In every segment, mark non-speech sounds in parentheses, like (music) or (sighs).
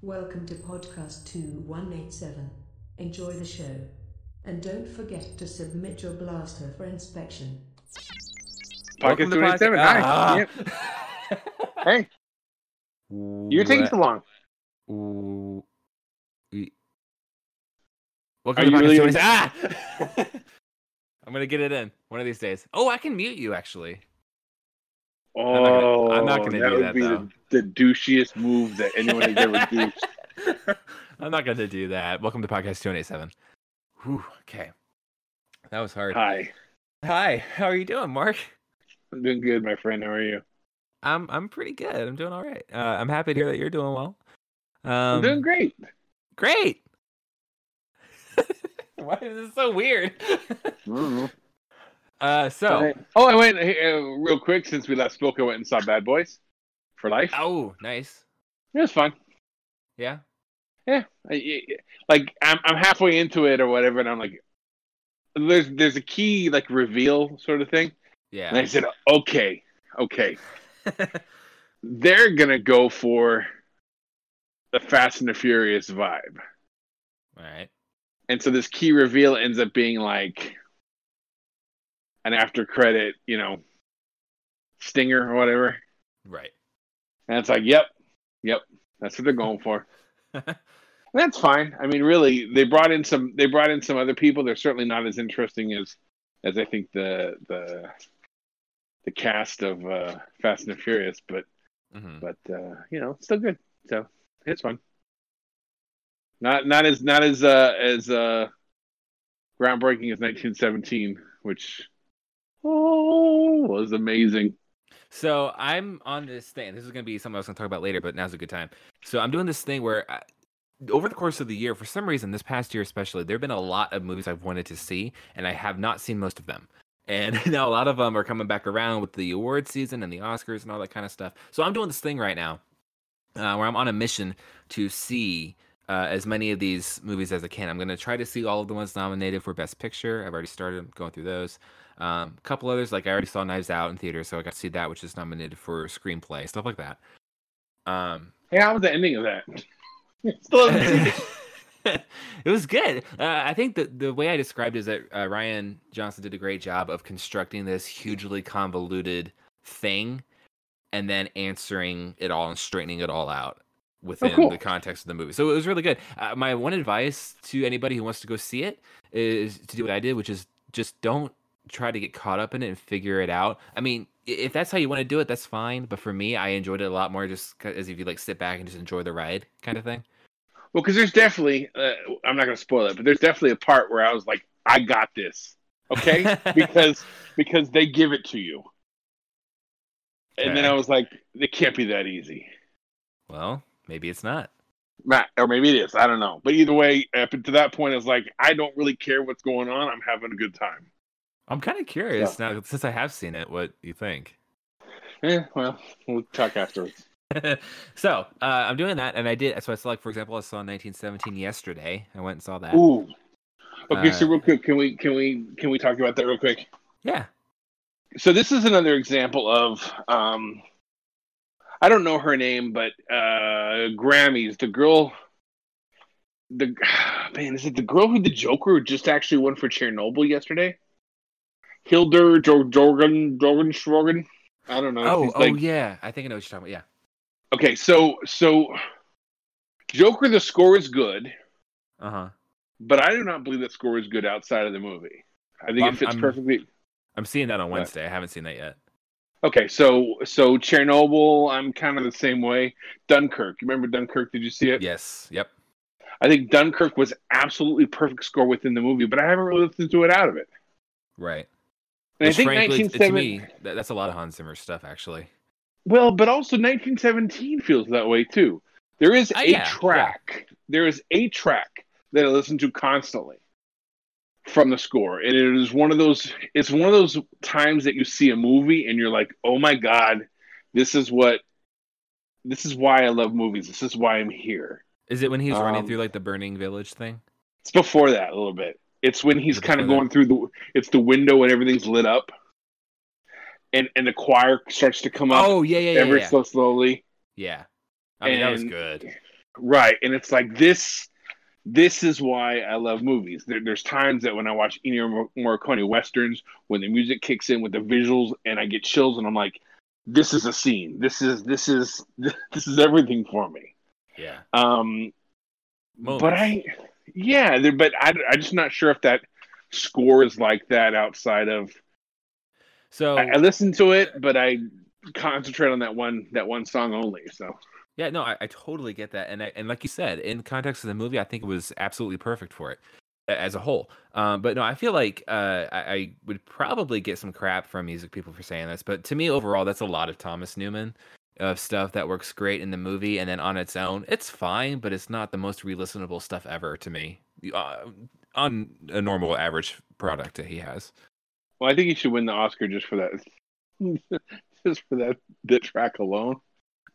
Welcome to podcast 2187. Enjoy the show. And don't forget to submit your blaster for inspection. Pocket Welcome to 27. Hi. Ah. Yep. (laughs) Hey, you're taking so long. Ooh. E- Are to you Pocket really 20 Ah! (laughs) I'm gonna get it in one of these days. Oh, I can mute you actually. Oh, I'm not gonna that do would that, be though. the, the douchiest move that anyone has ever (laughs) douched. I'm not gonna do that. Welcome to Podcast 287. Whew, okay. That was hard. Hi, Hi, how are you doing, Mark? I'm doing good, my friend. How are you? I'm I'm pretty good. I'm doing all right. Uh, I'm happy to hear that you're doing well. Um, I'm doing great. great. (laughs) Why is this so weird? (laughs) uh, so Oh, I went uh, real quick since we last spoke. I went and saw Bad Boys for Life. oh, nice. It was fun. Yeah. Yeah, I- I- like I'm I'm halfway into it or whatever, and I'm like, there's there's a key like reveal sort of thing, Yeah. and I said, okay, okay, (laughs) they're gonna go for the Fast and the Furious vibe, all right. and so this key reveal ends up being like an after credit, you know, stinger or whatever, Right. and it's like, yep, yep, that's what they're going for. (laughs) That's fine. I mean, really, they brought in some. They brought in some other people. They're certainly not as interesting as, as I think the the the cast of uh, Fast and Furious. But Mhm. but uh, you know, still good. So it's fun. Not not as not as uh, as uh, groundbreaking as 1917, which oh was amazing. So I'm on this thing. This is going to be something I was going to talk about later, but now's a good time. So I'm doing this thing where, I, over the course of the year, for some reason, this past year especially, there have been a lot of movies I've wanted to see, and I have not seen most of them. And (laughs) now a lot of them are coming back around with the award season and the Oscars and all that kind of stuff. So I'm doing this thing right now, uh, where I'm on a mission to see uh, as many of these movies as I can. I'm going to try to see all of the ones nominated for Best Picture. I've already started going through those. Um, a couple others, like I already saw Knives Out in theater, so I got to see that, which is nominated for screenplay, stuff like that. Um, Hey, how was the ending of that? (laughs) Still haven't seen (laughs) it. was good. Uh, I think that the way I described it is that uh, Rian Johnson did a great job of constructing this hugely convoluted thing and then answering it all and straightening it all out within cool. the context of the movie. So it was really good. Uh, my one advice to anybody who wants to go see it is to do what I did, which is just don't try to get caught up in it and figure it out. I mean, if that's how you want to do it, that's fine. But for me, I enjoyed it a lot more just as if you like sit back and just enjoy the ride kind of thing. Well, because there's definitely, uh, I'm not going to spoil it, but there's definitely a part where I was like, I got this, okay? (laughs) because because they give it to you, and then I was like, it can't be that easy, Well, maybe it's not. Matt, or maybe it is. I don't know, but either way, up to that point, I was like, I don't really care what's going on. I'm having a good time. I'm kind of curious now since I have seen it. What you think? Yeah, well, we'll talk afterwards. (laughs) so uh, I'm doing that, and I did. So I saw, like, for example, I saw 1917 yesterday. I went and saw that. Ooh. Okay, so Uh, real quick, can we can we can we talk about that real quick? Yeah. so this is another example of um I don't know her name, but uh Grammys, the girl the (sighs) man, is it the girl who the Joker who just actually won for Chernobyl yesterday? Hildur jo- Jorgen Jorgen Schrogen? I don't know. Oh, oh like- yeah. I think I know what you're talking about. Yeah. Okay, so so Joker the score is good, Uh huh. but I do not believe that score is good outside of the movie. I think Well, it fits I'm- perfectly. I'm seeing that on? Wednesday. I haven't seen that yet. Okay, so so Chernobyl, I'm kind of the same way. Dunkirk, you remember Dunkirk? Did you see it? Yes. Yep. I think Dunkirk was absolutely perfect score within the movie, but I haven't really listened to it out of it. Right. And I think frankly, to me, that, that's a lot of Hans Zimmer stuff, actually. Well, but also 1917 feels that way too. There is Uh, a yeah, track. There is a track that I listen to constantly from the score, and it is one of those. It's one of those times that you see a movie and you're like, "Oh my god, this is what. This is why I love movies. This is why I'm here." Is it when he's running Um, through like the burning village thing? It's before that a little bit. It's when he's kind of going through the. It's the window and everything's lit up, and and the choir starts to come up Oh yeah, yeah, yeah, ever yeah. so slowly. Yeah. I mean, that was good. Right, and it's like this. This is why I love movies. There, there's times that when I watch Ennio Morricone westerns, when the music kicks in with the visuals, and I get chills, and I'm like, "This is a scene. This is this is (laughs) this is everything for me." Yeah. Um, Moments. but I, yeah, there- but I, I'm just not sure if that score is like that outside of. so I, I listen to it, but I concentrate on that one that one song only. So Yeah, no, I, I totally get that, and I, and like you said, in context of the movie, I think it was absolutely perfect for it as a whole. Um, but no, I feel like uh, I, I would probably get some crap from music people for saying this, but to me, overall, that's a lot of Thomas Newman of stuff that works great in the movie, and then on its own, it's fine, but it's not the most re-listenable stuff ever to me uh, on a normal average product that he has. well, I think he should win the Oscar just for that, (laughs) just for that that track alone.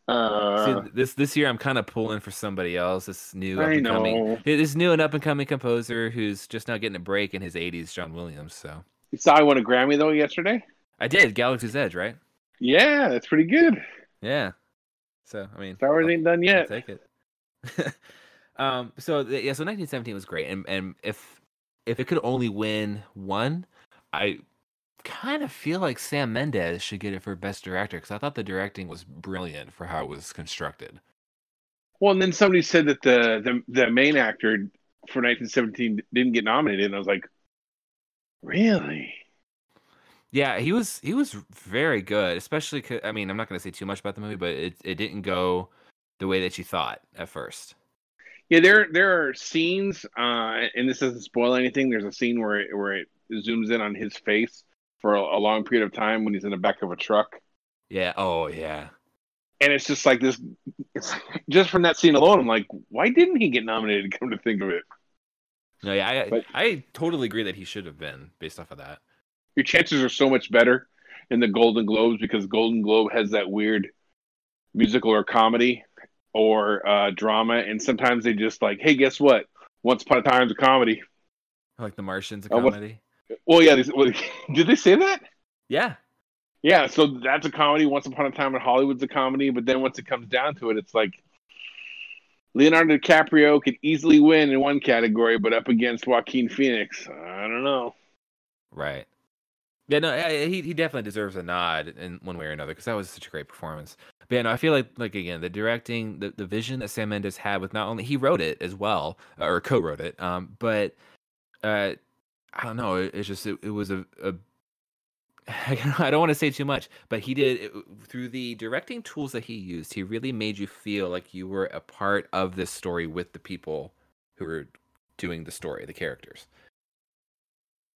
Uh, See, this this year, I'm kind of pulling for somebody else. This new up I and coming, know. this new and up and coming composer who's just now getting a break in his 80s, John Williams. So You saw I won a Grammy though yesterday. I did Galaxy's Edge, right? Yeah, that's pretty good. Yeah. So I mean, Star Wars I'll- ain't done I'll yet. take it. (laughs) um. So the, yeah. So 1917 was great, and and if if it could only win one, I kind of feel like Sam Mendes should get it for best director because I thought the directing was brilliant for how it was constructed. Well, and then somebody said that the the, the main actor for 1917 didn't get nominated, and I was like, really? Yeah, he was he was very good, especially I mean, I'm not going to say too much about the movie, but it it didn't go the way that you thought at first. Yeah, there there are scenes, uh, and this doesn't spoil anything. There's a scene where it, where it zooms in on his face for a, a long period of time when he's in the back of a truck, Yeah. Oh, yeah. and it's just like this. It's (laughs) just from that scene alone. I'm like, why didn't he get nominated? Come to think of it, No, yeah, I But- I totally agree that he should have been based off of that. Your chances are so much better in the Golden Globes because Golden Globe has that weird musical or comedy or uh, drama, and sometimes they just like, hey, guess what? Once upon a time's a comedy. Like The Martian's a what- comedy. Well, yeah, they, well, (laughs) did they say that? Yeah. Yeah, so that's a comedy. Once upon a time in Hollywood's a comedy, but then once it comes down to it, it's like Leonardo DiCaprio could easily win in one category, but up against Joaquin Phoenix, I don't know. Right. Yeah, no, he he definitely deserves a nod in one way or another because that was such a great performance. But yeah, no, I feel like like again the directing, the, the vision that Sam Mendes had with not only he wrote it as well or co-wrote it, um, but uh, I don't know, it, it's just it, it was a, a (laughs) I don't want to say too much, but he did it, through the directing tools that he used. He really made you feel like you were a part of this story with the people who were doing the story, the characters.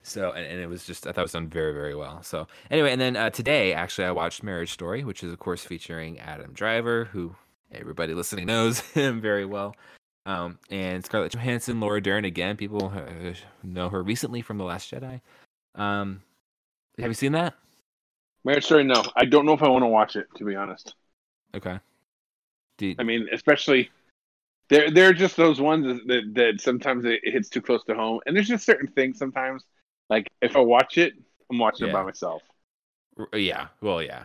So, and, and it was just, I thought it was done very, very well. So, anyway, and then uh, today, actually, I watched Marriage Story, which is, of course, featuring Adam Driver, who everybody listening knows (laughs) him very well. Um, and Scarlett Johansson, Laura Dern, again, people uh, know her recently from The Last Jedi. Um, have you seen that? Marriage Story, no. I don't know if I want to watch it, to be honest. Okay. You- I mean, especially they're they're just those ones that that sometimes it hits too close to home, and there's just certain things sometimes. Like if I watch it, I'm watching it by myself yeah. Well, yeah.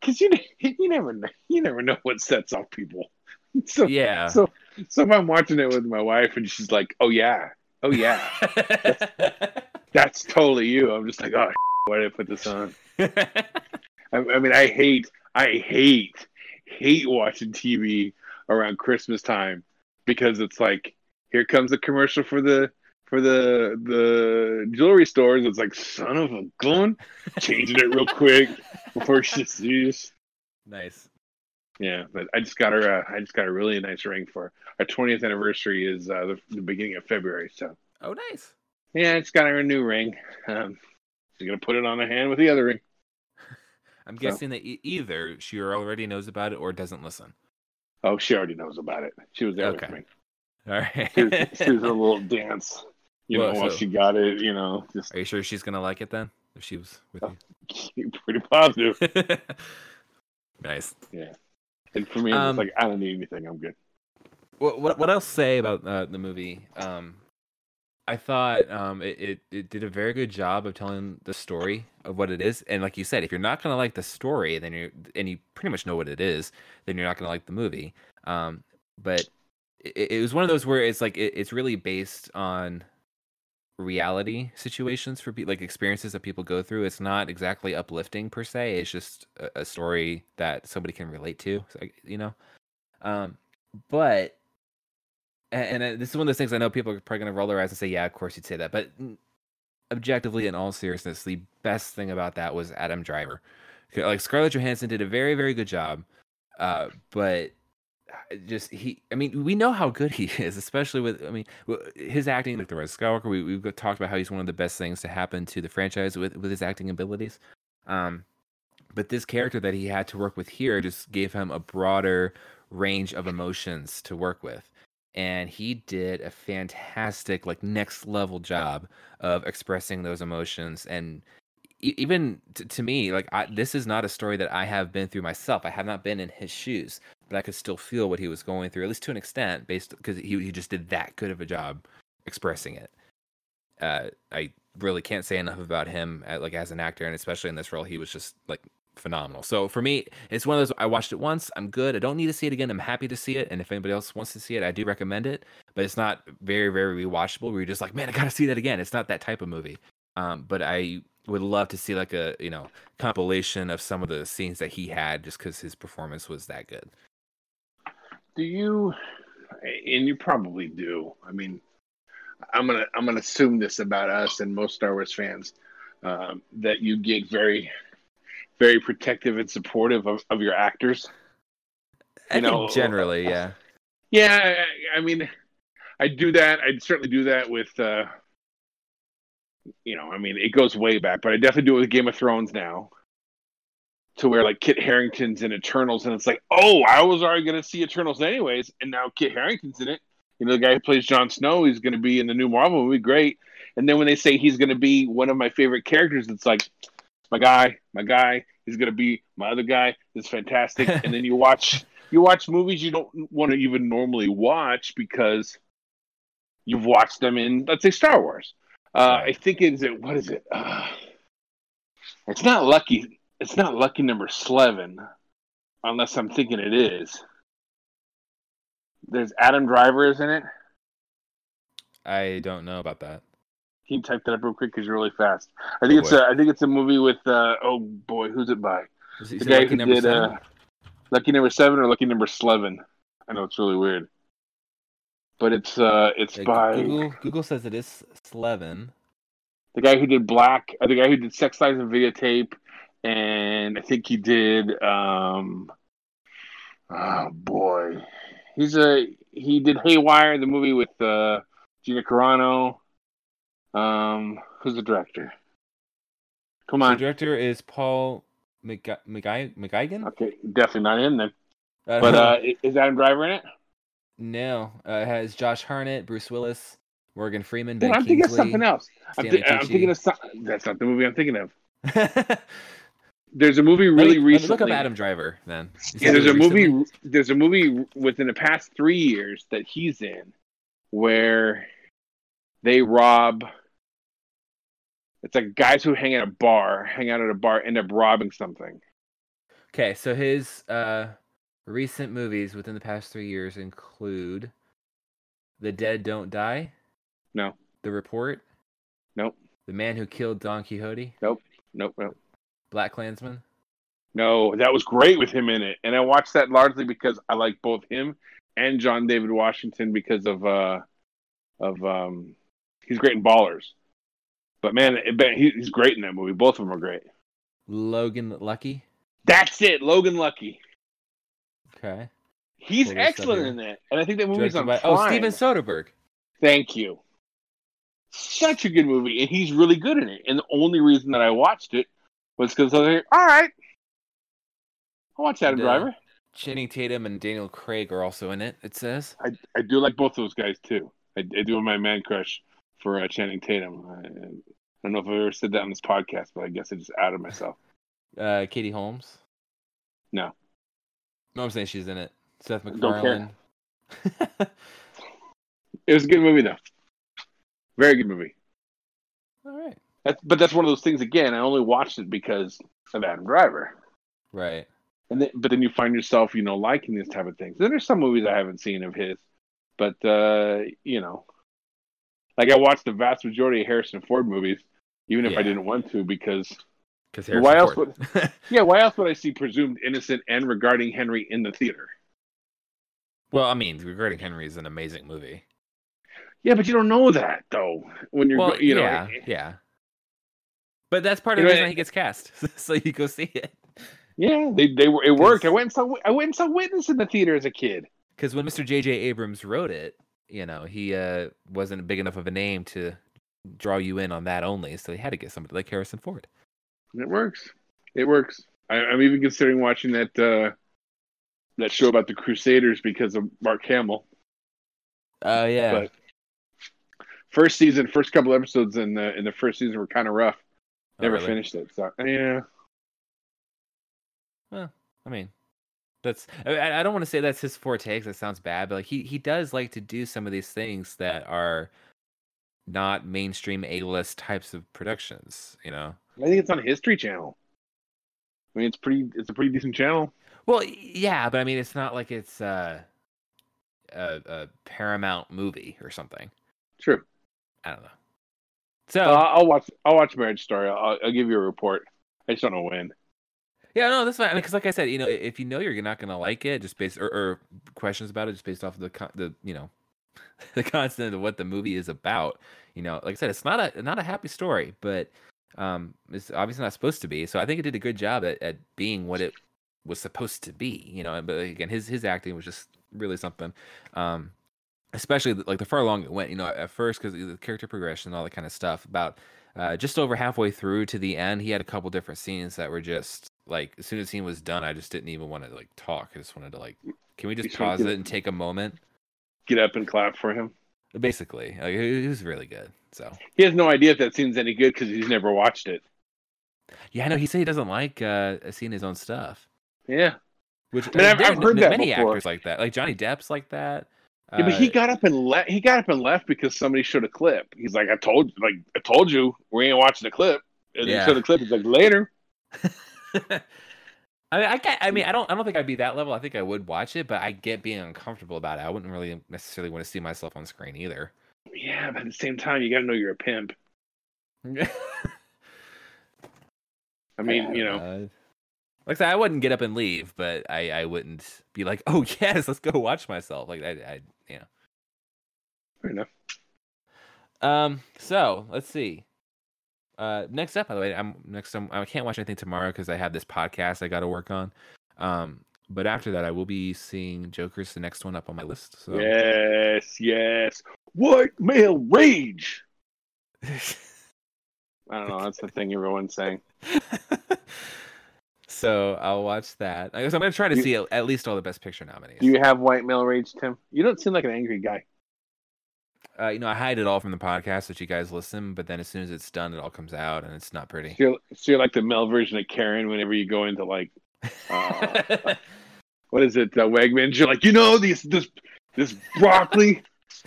because you (laughs) you never know, you never know what sets off people. (laughs) So Yeah. so so if I'm watching it with my wife and she's like, "Oh yeah, oh yeah, (laughs) that's totally you," I'm just like, "Oh, why did I put this on?" I, I mean, I hate, I hate, hate watching TV around Christmas time because it's like, here comes the commercial for the for the the jewelry stores. It's like, son of a gun, changing it real quick before she sees. nice. Yeah, but I just got her. Uh, I just got a really nice ring for our 20th anniversary. Is uh, the, the beginning of February, so Oh, nice. yeah, I just got her a new ring. Um, she's gonna put it on her hand with the other ring. (laughs) I'm So- guessing that either she already knows about it or doesn't listen. Oh, she already knows about it. She was there Okay. with me. All right. she was, she was a (laughs) little dance. You Well, know, while she got it, you know, just Are you sure she's gonna like it then? If she was with (laughs) pretty positive. (laughs) nice. Yeah. And for me, Um, just like, I don't need anything. I'm good. What what what else say about uh, the movie? Um, I thought um, it, it it did a very good job of telling the story of what it is, and like you said, if you're not gonna like the story, then you and you pretty much know what it is, then you're not gonna like the movie. Um, but it, it was one of those where it's like it, it's really based on reality situations for people like experiences that people go through it's not exactly uplifting per se it's just a, a story that somebody can relate to you know? Um but and, and this is one of those things i know people are probably going to roll their eyes and say yeah of course you'd say that but objectively in all seriousness the best thing about that was adam driver. Like scarlett johansson did a very very good job uh but just he i mean we know how good he (laughs) is especially with i mean his acting like the red skywalker we, we've talked about how he's one of the best things to happen to the franchise with with his acting abilities. Um but this character that he had to work with here just gave him a broader range of emotions to work with. And he did a fantastic like next level job of expressing those emotions. And even to, to me like I, this is not a story that i have been through myself. I have not been in his shoes but I could still feel what he was going through, at least to an extent, based because he he just did that good of a job expressing it. Uh, I really can't say enough about him, at, uh, like as an actor, and especially in this role, he was just like phenomenal. So for me, it's one of those. I watched it once. I'm good. I don't need to see it again. I'm happy to see it, and if anybody else wants to see it, I do recommend it. But it's not very very rewatchable. Where you're just like, man, I gotta see that again. It's not that type of movie. Um, but I would love to see like a you know compilation of some of the scenes that he had, just because his performance was that good do you and you probably do i mean i'm gonna i'm gonna assume this about us and most star wars fans um, that you get very very protective and supportive of, of your actors? You I know generally yeah. Yeah I, I, mean i do that I'd certainly do that with uh you know i mean it goes way back but i definitely do it with game of thrones now to where like Kit Harington's in Eternals, and it's like, oh, I was already going to see Eternals anyways, and now Kit Harington's in it. You know, the guy who plays Jon Snow, he's going to be in the new Marvel movie, great. And then when they say he's going to be one of my favorite characters, it's like, my guy, my guy, he's going to be my other guy. It's fantastic. (laughs) and then you watch you watch movies you don't want to even normally watch because you've watched them in, let's say, Star Wars. Uh, I think it's it. what is it? Uh, it's not Lucky it's not lucky number Slevin, unless I'm thinking it is. There's Adam Driver, isn't it? I don't know about that. Can you type that up real quick because you're really fast? I think oh, it's a I think it's a movie with uh, oh boy, who's it by? Is, the guy who did uh, Lucky Number Seven or Lucky Number Slevin. I know it's really weird, but it's uh it's yeah, by Google. Google says it is Slevin. The guy who did Black, uh, the guy who did Sex Lies and Videotape, and I think he did. Um, oh boy, he's a he did Haywire, the movie with uh, Gina Carano. Um, who's the director? Come on, the director is Paul McGuigan. Okay, definitely not him then. Uh, but (laughs) uh, is Adam Driver in it? No, uh, it has Josh Hartnett, Bruce Willis, Morgan Freeman, Ben I'm Kingsley, thinking of something else. I'm, th- I'm, thinking of some- that's not the movie I'm thinking of. (laughs) There's a movie really me, recently. Look up Adam Driver then. Yeah, there's a recently? movie. There's a movie within the past three years that he's in, where they rob. It's like guys who hang at a bar, hang out at a bar, end up robbing something. Okay, so his uh, recent movies within the past three years include "The Dead Don't Die." No. The Report. Nope. The Man Who Killed Don Quixote. Nope. Nope. Nope. Black Klansman? No, that was great with him in it, and I watched that largely because I like both him and John David Washington because of uh of um he's great in Ballers. But man, it, he's great in that movie. Both of them are great. Logan Lucky. That's it, Logan Lucky. Okay. He's excellent in that, and I think that movie's Directed on. By, oh, Steven Soderbergh. Thank you. Such a good movie, and he's really good in it. And the only reason that I watched it was because I was like, all right, I'll watch Adam and, uh, Driver. Channing Tatum and Daniel Craig are also in it. It says. I I do like both those guys too. I, I do have my man crush for uh, Channing Tatum. I, I, don't know if I've ever said that on this podcast, but I guess I just outed myself. Uh, Katie Holmes. No. No, I'm saying she's in it. Seth MacFarlane. (laughs) it was a good movie though. Very good movie. All right. That's, but that's one of those things. Again, I only watched it because of Adam Driver. Right. and then, but then you find yourself, you know, liking these type of things. Then there's some movies I haven't seen of his, but uh, you know, like I watched the vast majority of Harrison Ford movies, even if Yeah. I didn't want to, because Because Why else would (laughs) yeah, why else would I see presumed innocent and regarding Henry in the theater? well, I mean, regarding Henry is an amazing movie. Yeah, but you don't know that though when you're, well, you know, yeah, yeah. But that's part of the reason he gets cast, (laughs) so you go see it. yeah, they they were it worked. I went and saw I went and saw Witness in the theater as a kid. Because when Mr. J.J. Abrams wrote it, you know, he uh, wasn't big enough of a name to draw you in on that only, so he had to get somebody like Harrison Ford. It works. It works. I, I'm even considering watching that uh that show about the Crusaders because of Mark Hamill. Oh yeah, But first season, first couple episodes in the in the first season were kind of rough. Never really? finished it. So yeah, Well, I mean, that's I, I don't want to say that's his forte because that sounds bad, but like he he does like to do some of these things that are not mainstream A list types of productions. You know. I think it's on History Channel. I mean, it's pretty. It's a pretty decent channel. Well, yeah, but I mean, it's not like it's uh, a a Paramount movie or something. True. I don't know. So Uh, I'll watch. I'll watch Marriage Story. I'll, I'll give you a report. I just don't know when. yeah, no, that's fine. I mean, because like I said, you know, if you know you're not gonna like it, just based or, or questions about it, just based off of the con- the you know (laughs) the content of what the movie is about. You know, like I said, it's not a not a happy story, but um, it's obviously not supposed to be. So I think it did a good job at, at being what it was supposed to be. You know, but again, his his acting was just really something. Um, especially the- like the far along it went. You know, at first because the character progression, and all that kind of stuff. About uh, just over halfway through to the end, he had a couple different scenes that were just like as soon as the scene was done, I just didn't even want to like talk. I just wanted to like, can we just sure pause it and take a moment? Get up and clap for him. Basically, like, he was really good. So He has no idea if that scene's any good because he's never watched it. yeah, I know he said he doesn't like uh, seeing his own stuff. Yeah. Which mean, I've- I've heard that many before. actors like that. Like Johnny Depp's like that. Yeah, but he Uh, got up and left. He got up and left because somebody showed a clip. He's like, "I told, like, I told you, we ain't watching the clip." And Yeah. they showed the clip. He's like, "Later." (laughs) I mean, I, get- I mean, I don't, I don't think I'd be that level. I think I would watch it, but I get being uncomfortable about it. I wouldn't really necessarily want to see myself on screen either. Yeah, but at the same time, you got to know you're a pimp. (laughs) I mean, you know, like I wouldn't get up and leave, but I, I wouldn't be like, oh (laughs) yes, let's go watch myself. Like I, I, you know. fair enough. Um. So let's see. Uh, next up, by the way, I'm next. I'm, I can't watch anything tomorrow because I have this podcast I got to work on. Um, but after that, I will be seeing Joker's the next one up on my list. So Yes, yes. White male rage. (laughs) I don't know. That's the thing everyone's saying. (laughs) so I'll watch that. I guess I'm gonna try to You- see at, at least all the Best Picture nominees. Do you have white male rage, Tim? You don't seem like an angry guy. uh, you know, I hide it all from the podcast that you guys listen, but then as soon as it's done, it all comes out, and it's not pretty. So you're, so you're like the male version of Karen. Whenever you go into like, uh, (laughs) what is it, uh, Wegmans? You're like, you know, this this this broccoli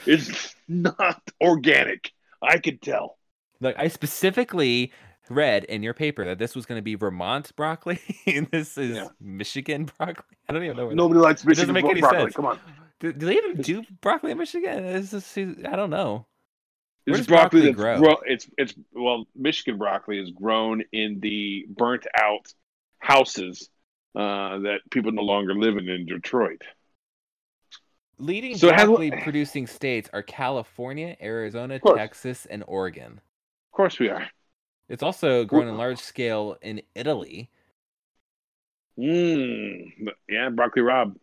is not organic. I could tell. Like I specifically read in your paper that this was going to be Vermont broccoli, (laughs) and this is Yeah. Michigan broccoli. I don't even know. Where Nobody likes It doesn't Michigan make any broccoli. sense. Come on, do, do they even do broccoli in Michigan? It's just, I don't know. Where this is broccoli, broccoli grow? grow- It's it's well, Michigan broccoli is grown in the burnt out houses uh, that people no longer live in in Detroit. Leading So it has- broccoli (sighs) producing states are California, Arizona. Texas, and Oregon. Of course, we are. It's also grown in large scale in Italy. Mm, yeah, broccoli rabe.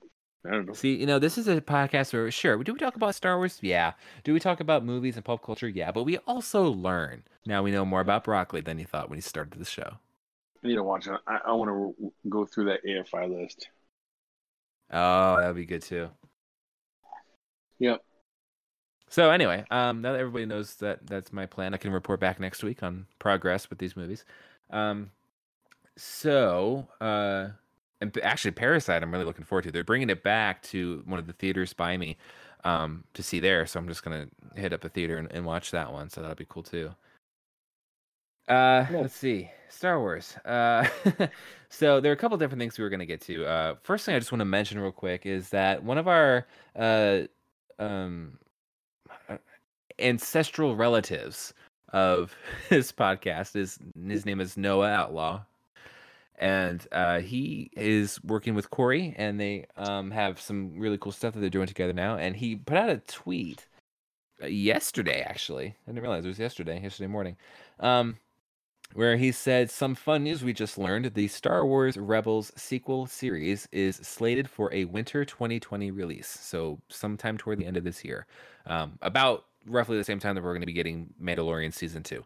I don't know. See, you know, this is a podcast where, sure, do we talk about Star Wars? Yeah. Do we talk about movies and pop culture? Yeah. But we also learn. Now we know more about broccoli than you thought when you started the show. I need to watch it. I, I want to go through that AFI list. Oh, that would be good too. Yep. So anyway, um, now that everybody knows that that's my plan, I can report back next week on progress with these movies. Um, so uh, and actually, Parasite, I'm really looking forward to. They're bringing it back to one of the theaters by me um, to see there. So I'm just gonna hit up a theater and, and watch that one. So that'll be cool too. Uh, let's see. Star Wars. Uh, (laughs) so there are a couple different things we were going to get to. Uh, first thing I just want to mention real quick is that one of our uh, um, ancestral relatives of (laughs) this podcast is his name is Noah Outlaw, and uh, he is working with Corey, and they um, have some really cool stuff that they're doing together now. And he put out a tweet uh, yesterday, actually. I didn't realize it was yesterday, yesterday morning. Um, where he said some fun news we just learned the Star Wars Rebels sequel series is slated for a winter 2020 release, so sometime toward the end of this year, um, about roughly the same time that we're going to be getting Mandalorian season two.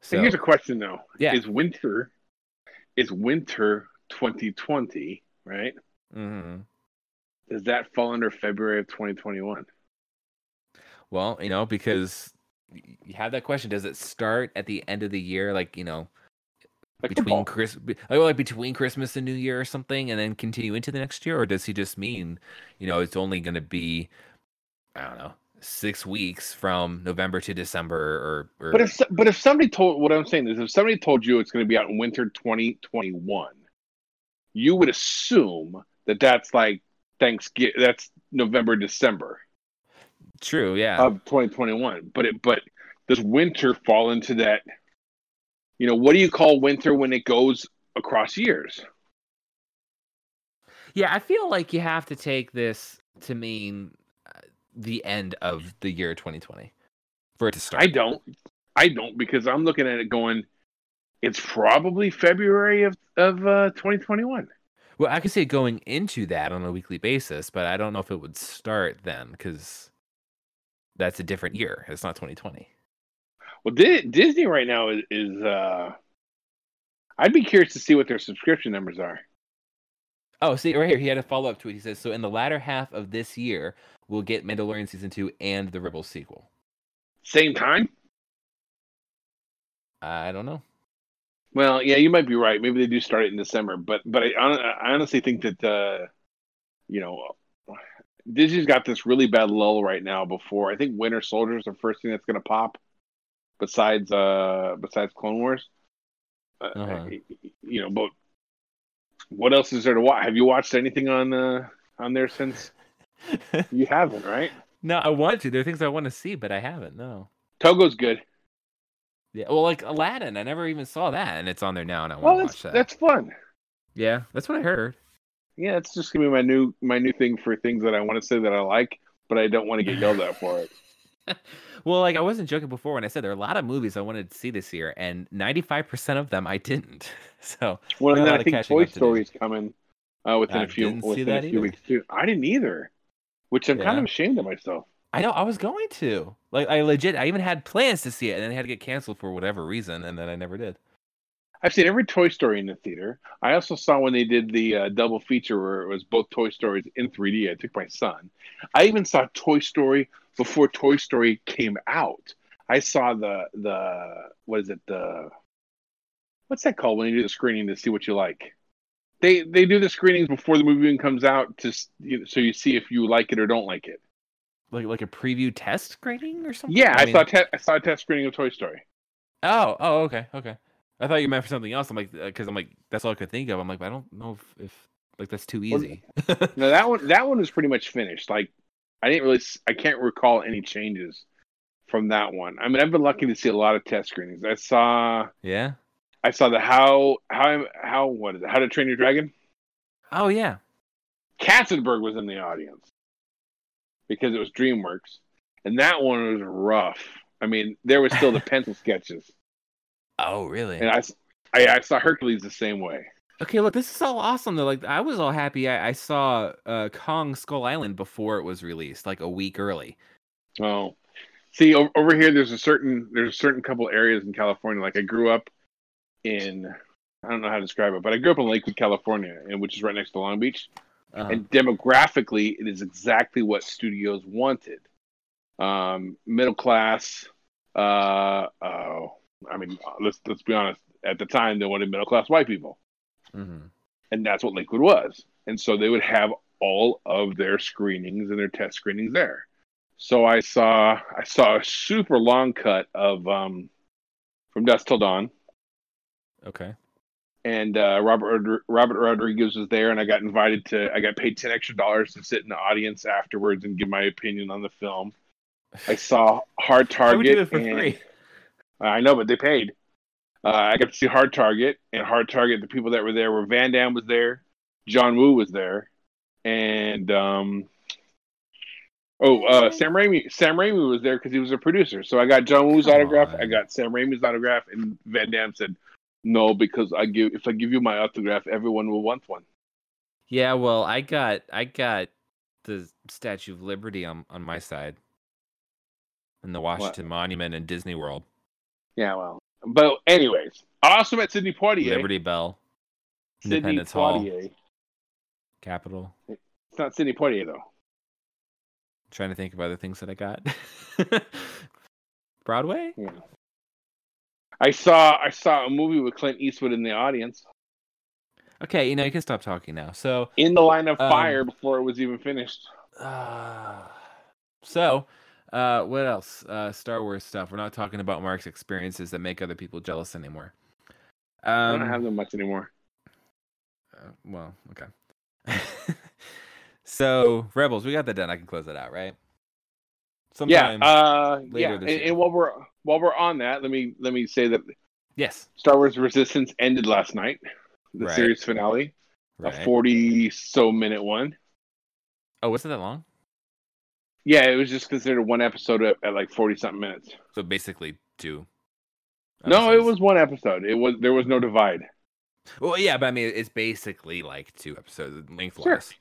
So So here's a question though. Yeah. Is winter is winter 2020, right? mhm. Does that fall under February of 2021? well, you know, because you have that question: Does it start at the end of the year, like you know, Like between football. Chris, like, like between Christmas and New Year or something, and then continue into the next year, or does he just mean, you know, it's only going to be, I don't know, six weeks from November to December, or, or But if but if somebody told what I'm saying is if somebody told you it's going to be out in winter 2021, you would assume that that's like Thanksgiving. That's November December true, yeah, of 2021. But it but does winter fall into that? You know what do you call winter when it goes across years? yeah. I feel like you have to take this to mean the end of the year 2020 for it to start. I don't. I don't because I'm looking at it going. It's probably February of of uh, 2021. Well, I could see it going into that on a weekly basis, but I don't know if it would start then because that's a different year. It's not 2020. Well, Disney right now is, is uh I'd be curious to see what their subscription numbers are. Oh, see right here, he had a follow up tweet. He says, "So in the latter half of this year, we'll get Mandalorian season two and the Rebels sequel." Same time? I don't know. Well, yeah, you might be right. Maybe they do start it in December, but but I, I honestly think that uh you know Disney's got this really bad lull right now. Before I think Winter Soldier is the first thing that's going to pop, besides uh besides Clone Wars. Uh, Uh-huh. You know, but what else is there to watch? Have you watched anything on uh on there since? (laughs) You haven't, right? no, I want to. There are things I want to see, but I haven't. No. Togo's good. Yeah. Well, like Aladdin, I never even saw that, and it's on there now, and I Well, want to watch that. that's fun. Yeah, that's what I heard. Yeah, it's just gonna be my new my new thing for things that I want to say that I like, but I don't want to get yelled at for it. (laughs) well, like I wasn't joking before when I said there are a lot of movies I wanted to see this year, and 95% of them I didn't. (laughs) So Well, and then I think Toy do. Story's coming uh, within I a few within a few either. weeks too. I didn't either, which I'm kind of ashamed of myself. I know I was going to. Like I legit I even had plans to see it and then it had to get canceled for whatever reason and then I never did. I've seen every Toy Story in the theater. I also saw when they did the uh, double feature where it was both Toy Stories in 3D. I took my son. I even saw Toy Story before Toy Story came out. I saw the the what is it the what's that called when you do the screening to see what you like? They they do the screenings before the movie even comes out to so you see if you like it or don't like it. Like like a preview test screening or something? Yeah, I, mean- saw te- I saw a test screening of Toy Story. Oh, oh, okay, okay. I thought you meant for something else. I'm like, uh, because I'm like, that's all I could think of. I'm like, I don't know if, if like that's too easy. No, that one (laughs) that one was pretty much finished. Like I didn't really I can't recall any changes from that one. I mean, I've been lucky to see a lot of test screenings. I saw yeah. I saw the how how how what is it? How to Train Your Dragon? Oh yeah. Katzenberg was in the audience because it was DreamWorks, and that one was rough. I mean, there was still the (laughs) pencil sketches, Oh really? and I I saw Hercules the same way. Okay, look, this is all awesome though. Like I was all happy. I, I saw uh, Kong Skull Island before it was released, like a week early. Oh, see over, over here, there's a certain there's a certain couple areas in California. Like I grew up in, I don't know how to describe it, but I grew up in Lakewood, California, and which is right next to Long Beach. Uh-huh. And demographically, it is exactly what studios wanted. Um, middle class. Uh, oh, I mean, let's let's be honest. At the time, they wanted middle class white people, Mhm. and that's what Lakewood was. And so they would have all of their screenings and their test screenings there. So I saw I saw a super long cut of um from Dusk Till Dawn, Okay. and uh, Robert Robert Rodriguez was there, and I got invited to. I got paid ten extra dollars to sit in the audience afterwards and give my opinion on the film. I saw Hard (laughs) Why would do Target. it for and- free? I know, but they paid. Uh, I got to see Hard Target, and Hard Target. The people that were there were Van Damme was there, John Woo was there, and um, oh, uh, Sam Raimi. Sam Raimi was there because he was a producer. So I got John Woo's Come autograph. on. I got Sam Raimi's autograph, and Van Damme said, "No, because I give if I give you my autograph, everyone will want one." Yeah, well, I got I got the Statue of Liberty on on my side, and the Washington Monument in Disney World, Yeah, well, but anyways, I also met Sidney Poitier. Liberty Bell, Sidney Independence Hall, Poitier. Capitol. It's not Sydney Poitier though. trying to think of other things that I got. (laughs) Broadway? Yeah. I saw I saw a movie with Clint Eastwood in the audience Okay, you know you can stop talking now. So, in the line of Um, fire before it was even finished. uh, so, uh, what else? Uh, Star Wars stuff. We're not talking about Mark's experiences that make other people jealous anymore. I Um, don't have them much anymore. Uh, well, okay. (laughs) so Rebels, we got that done. I can close that out, right? Yeah, uh, later yeah. And, and while we're while we're on that, let me let me say that yes. Star Wars Resistance ended last night, the Right. series finale, Right. a forty so minute one. oh, wasn't that long? Yeah, it was just considered one episode at, at like forty something minutes. So basically two. No, it was one episode. It was there was no divide. Well, yeah, but I mean, it's basically like two episodes lengthwise.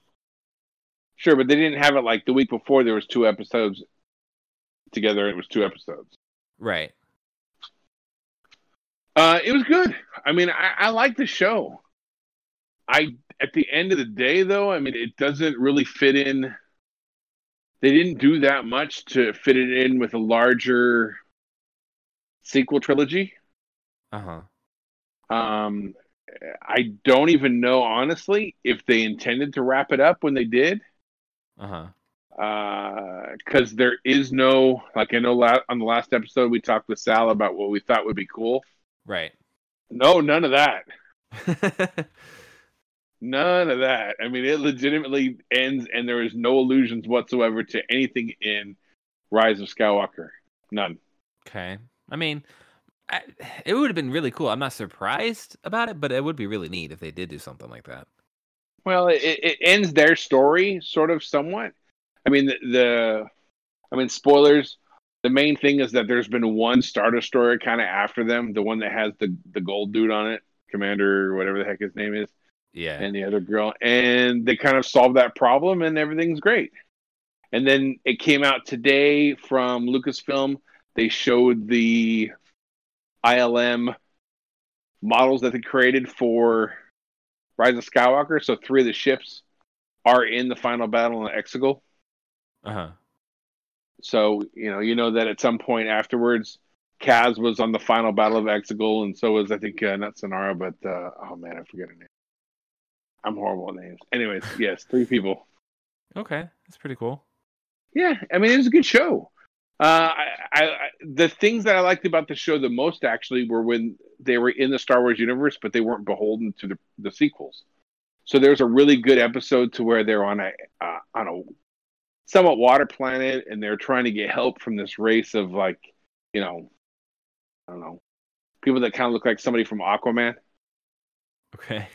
Sure, but they didn't have it like the week before. There was two episodes together. It was two episodes. Right. Uh, it was good. I mean, I, I like the show. I at the end of the day, though, I mean, it doesn't really fit in. They didn't do that much to fit it in with a larger sequel trilogy. Uh huh. Um, I don't even know honestly if they intended to wrap it up when they did. Uh huh. Uh because there is no like I know la- on the last episode we talked with Sal about what we thought would be cool. Right. No, none of that. (laughs) None of that. I mean, it legitimately ends, and there is no allusions whatsoever to anything in Rise of Skywalker. None. okay. I mean, I, it would have been really cool. I'm not surprised about it, but it would be really neat if they did do something like that. Well, it, it ends their story sort of somewhat. I mean, the, the I mean, spoilers. The main thing is that there's been one Star Destroyer kind of after them, the one that has the the gold dude on it, Commander, whatever the heck his name is. Yeah. and the other girl, and they kind of solved that problem, and everything's great. And then it came out today from Lucasfilm. They showed the ILM models that they created for Rise of Skywalker. So three of the ships are in the final battle in Exegol. Uh huh. So you know, you know that at some point afterwards, Kaz was on the final battle of Exegol, and so was I think uh, not Sonara, but uh, oh man, I forget her name. I'm horrible at names. Anyways, yes, three people. Okay, that's pretty cool. Yeah, I mean it was a good show. Uh, I, I, I the things that I liked about the show the most actually were when they were in the Star Wars universe, but they weren't beholden to the, the sequels. So there's a really good episode to where they're on a uh, on a somewhat water planet, and they're trying to get help from this race of like you know, I don't know, people that kind of look like somebody from Aquaman. Okay.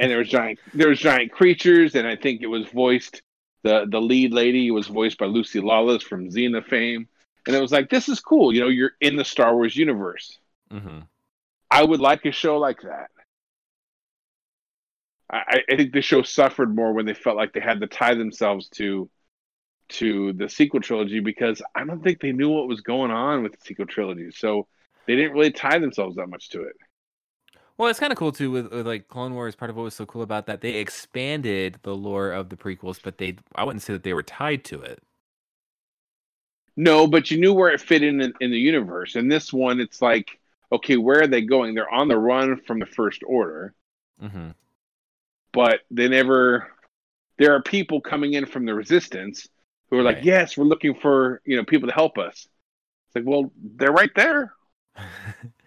And there was giant there was giant creatures and i think it was voiced the the lead lady was voiced by lucy lawless from xena fame and it was like this is cool you know you're in the star wars universe. Mm-hmm. i would like a show like that. I i think the show suffered more when they felt like they had to tie themselves to to the sequel trilogy because i don't think they knew what was going on with the sequel trilogy. So they didn't really tie themselves that much to it Well, it's kind of cool too with, with like Clone Wars. Part of what was so cool about that, they expanded the lore of the prequels, but they I wouldn't say that they were tied to it. No, but you knew where it fit in, in in the universe. And this one, it's like, okay, where are they going? They're on the run from the First Order, Mm-hmm. but they never. There are people coming in from the Resistance who are like, Right. yes, we're looking for you know people to help us. It's like, well, they're right there. (laughs)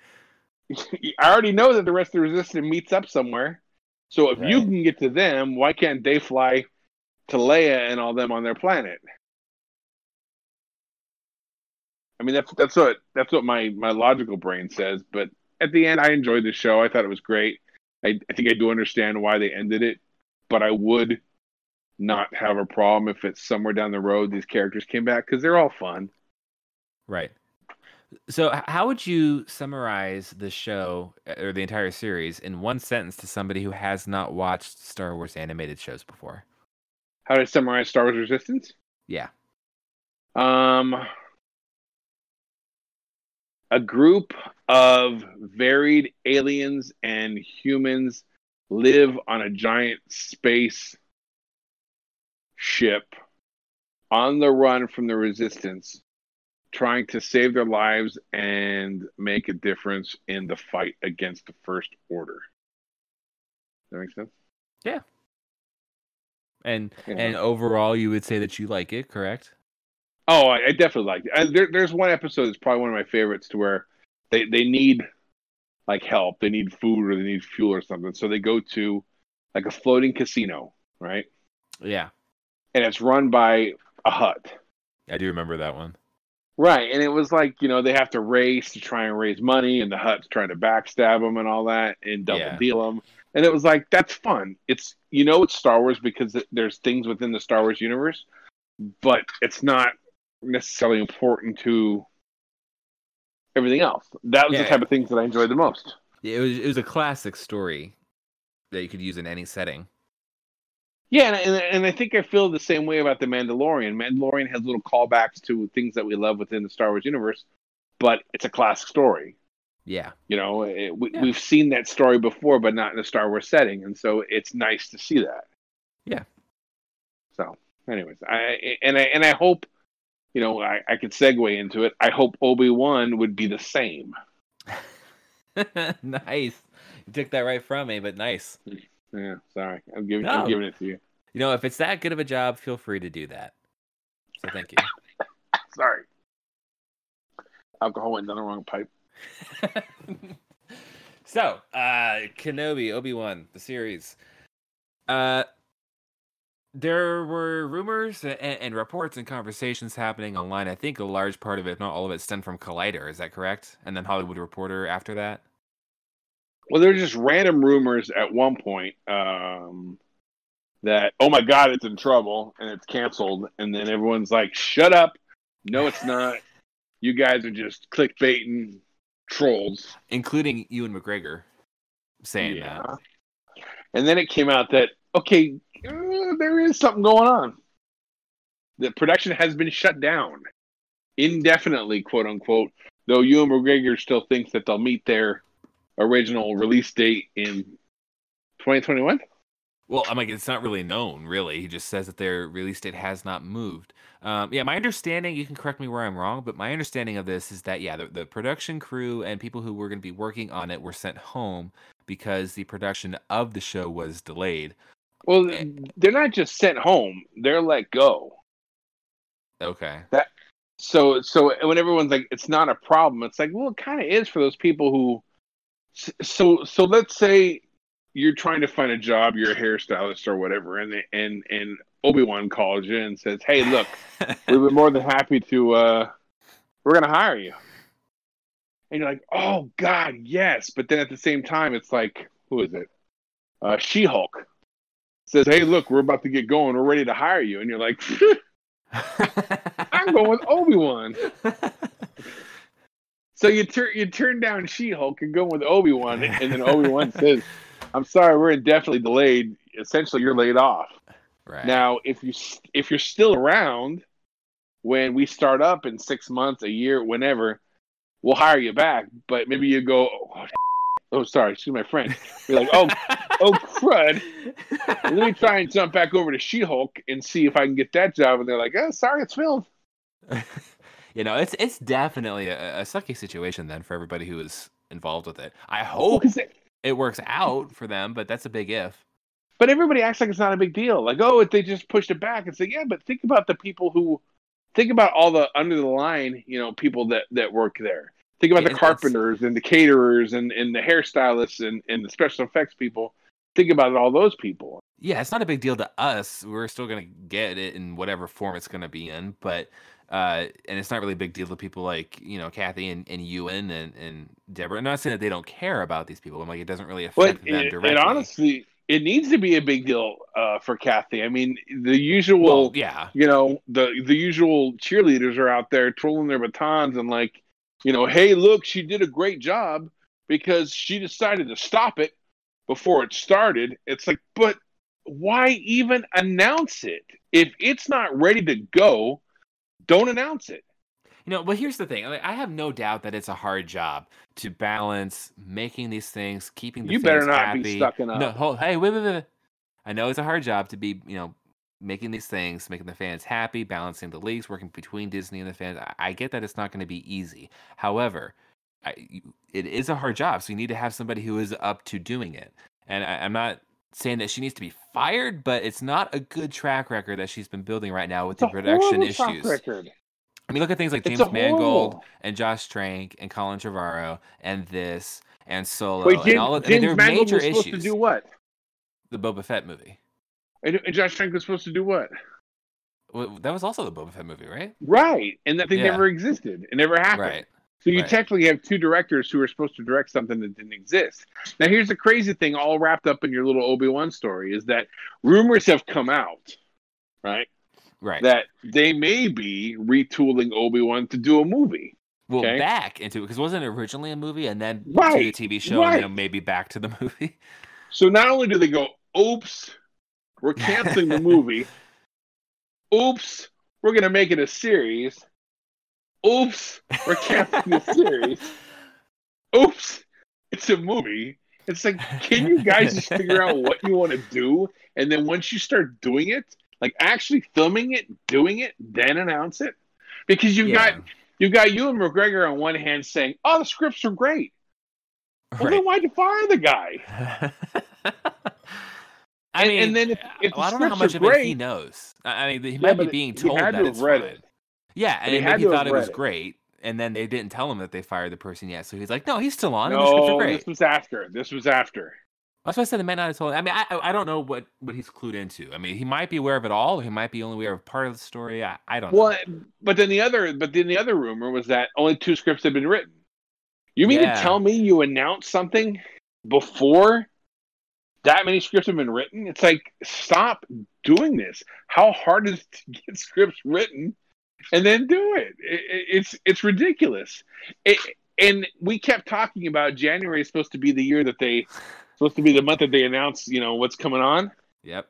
(laughs) I already know that the rest of the resistance meets up somewhere. So if you can get to them, why can't they fly to Leia and all them on their planet? I mean, that's that's what that's what my my logical brain says. But at the end, I enjoyed the show. I thought it was great. I, I think I do understand why they ended it, but I would not have a problem if it's somewhere down the road these characters came back because they're all fun. Right. So, h- how would you summarize the show uh, or the entire series in one sentence to somebody who has not watched Star Wars animated shows before? How to summarize Star Wars Resistance? Yeah. Um, a group of varied aliens and humans live on a giant space ship on the run from the resistance, trying to save their lives and make a difference in the fight against the First Order. Does that make sense? Yeah. And Yeah. and overall, you would say that you like it, correct? Oh, I, I definitely liked it. I, there, there's one episode that's probably one of my favorites to where they, they need like help, they need food or they need fuel or something. So they go to like a floating casino, right? Yeah, And it's run by a Hutt. I do remember that one. Right. And it was like, you know, they have to race to try and raise money and the Hutt's trying to backstab them and all that and double Yeah. deal them. And it was like, that's fun. It's, you know, it's Star Wars because there's things within the Star Wars universe, but it's not necessarily important to everything else. That was Yeah. the type of things that I enjoyed the most. Yeah, it was it was a classic story that you could use in any setting. Yeah, and, and, and I think I feel the same way about the Mandalorian. Mandalorian has little callbacks to things that we love within the Star Wars universe, but it's a classic story. Yeah, You know, it, we, Yeah. we've seen that story before, but not in a Star Wars setting, and so it's nice to see that. Yeah. So, anyways, I and I and I hope, you know, I, I could segue into it. I hope Obi Wan would be the same. (laughs) nice. You took that right from me, but nice. Hmm. Yeah, sorry, I'm giving No. I'm giving it to you. You know, if it's that good of a job, feel free to do that. So thank you. (laughs) Sorry. Alcohol went down the wrong pipe. (laughs) so, uh Kenobi, Obi-Wan, the series. Uh there were rumors and, and reports and conversations happening online. I think a large part of it, if not all of it, stemmed from Collider. Is that correct? And then Hollywood Reporter after that. Well, there were just random rumors at one point um, that, oh my God, it's in trouble and it's canceled. And then everyone's like, shut up. No, it's (laughs) not. You guys are just clickbaiting trolls. including Ewan McGregor saying that. And then it came out that, okay, uh, there is something going on. The production has been shut down indefinitely, quote unquote, though Ewan McGregor still thinks that they'll meet their original release date in 2021. Well, I'm like, it's not really known, really. He just says that their release date has not moved. Um, yeah, my understanding, you can correct me where I'm wrong, but my understanding of this is that, yeah, the, the production crew and people who were going to be working on it were sent home because the production of the show was delayed. Well, Eh. they're not just sent home; they're let go. Okay. That So, so when everyone's like, "It's not a problem," it's like, well, it kind of is for those people who. So, so let's say you're trying to find a job, you're a hairstylist or whatever, and they, and and Obi Wan calls you and says, "Hey, look, (laughs) we'd be more than happy to. uh We're gonna hire you." And you're like, "Oh God, yes!" But then at the same time, it's like, who is it? Uh, she Hulk says, "Hey, look, we're about to get going. We're ready to hire you," and you're like, (laughs) "I'm going with Obi Wan." (laughs) So you turn you turn down She Hulk and go with Obi Wan, and then (laughs) Obi Wan says, "I'm sorry, we're indefinitely delayed. Essentially, you're laid off." right. Now, if you if you're still around when we start up in six months, a year, whenever, we'll hire you back. But maybe you go, "Oh, oh sorry, excuse my French." You're like, "Oh, (laughs) oh crud." Let me try and jump back over to She Hulk and see if I can get that job. And they're like, "Oh, sorry, it's filled." (laughs) you know, it's it's definitely a, a sucky situation then for everybody who is involved with it. I hope it- it works out for them, but that's a big if. But everybody acts like it's not a big deal. Like, oh, if they just pushed it back. It's like, yeah, but think about the people who, think about all the under the line, you know, people that that work there. Think about Yeah, the carpenters and the caterers and, and the hairstylists and, and the special effects people. Think about all those people. Yeah, it's not a big deal to us. We're still gonna get it in whatever form it's gonna be in, but uh, and it's not really a big deal to people like you know Kathy and, and Ewan and, and Deborah. I'm not saying that they don't care about these people. I'm like it doesn't really affect them it, directly. it honestly, it needs to be a big deal uh, for Kathy. I mean, the usual, well, yeah, you know, the the usual cheerleaders are out there twirling their batons and like, you know, hey, look, she did a great job because she decided to stop it before it started. It's like, but why even announce it if it's not ready to go? Don't announce it. You know, but here's the thing. Like, I have no doubt that it's a hard job to balance making these things, keeping the fans happy. You better not happy. be stuck in a. No, hold, hey, wait, wait, wait. I know it's a hard job to be, you know, making these things, making the fans happy, balancing the leagues, working between Disney and the fans. I, I get that it's not going to be easy. However, I, it is a hard job, so you need to have somebody who is up to doing it. And I, I'm not saying that she needs to be fired, but it's not a good track record that she's been building right now with It's the production issues. I mean, look at things like It's James Mangold and Josh Trank and Colin Trevorrow and this and Solo Wait, and James, all of, I mean, there are Mangold major was supposed to do what? The Boba Fett movie. And, and Josh Trank was supposed to do what? Well, that was also the Boba Fett movie, right? Right, and that thing Yeah. never existed. It never happened. Right. So you right. technically have two directors who are supposed to direct something that didn't exist. Now, here's the crazy thing, all wrapped up in your little Obi Wan story, is that rumors have come out, right, Right. that they may be retooling Obi Wan to do a movie. well, okay. back into it because wasn't it originally a movie and then Right, to the TV show right. and then maybe back to the movie. (laughs) So not only do they go, "Oops, we're canceling the (laughs) movie," "Oops, we're going to make it a series," "Oops, we're canceling the series," "Oops, it's a movie." It's like, can you guys just figure out what you want to do, and then once you start doing it, like actually filming it, doing it, then announce it? Because you've got you've got Ewan McGregor on one hand saying, "Oh, the scripts are great." Well, then why'd you fire the guy? (laughs) I And- mean, and then if- if well, I don't know how much of it he knows. I mean, he Yeah, might be being he told had that to have read it. Yeah, and he maybe he thought it was it. great, and then they didn't tell him that they fired the person yet. So he's like, "No, he's still on, and the are No, great." this was after. This was after. That's why I said they might not have told. I mean, I I don't know what what he's clued into. I mean, he might be aware of it all, or he might be only aware of part of the story. I, I don't know. Well, but then the other, but then the other rumor was that only two scripts had been written. You mean Yeah. to tell me you announced something before that many scripts have been written? It's like stop doing this. How hard is it to get scripts written and then do it? it it- it's it's ridiculous. It, and we kept talking about January is supposed to be the year that they supposed to be the month that they announce, you know, what's coming on. Yep.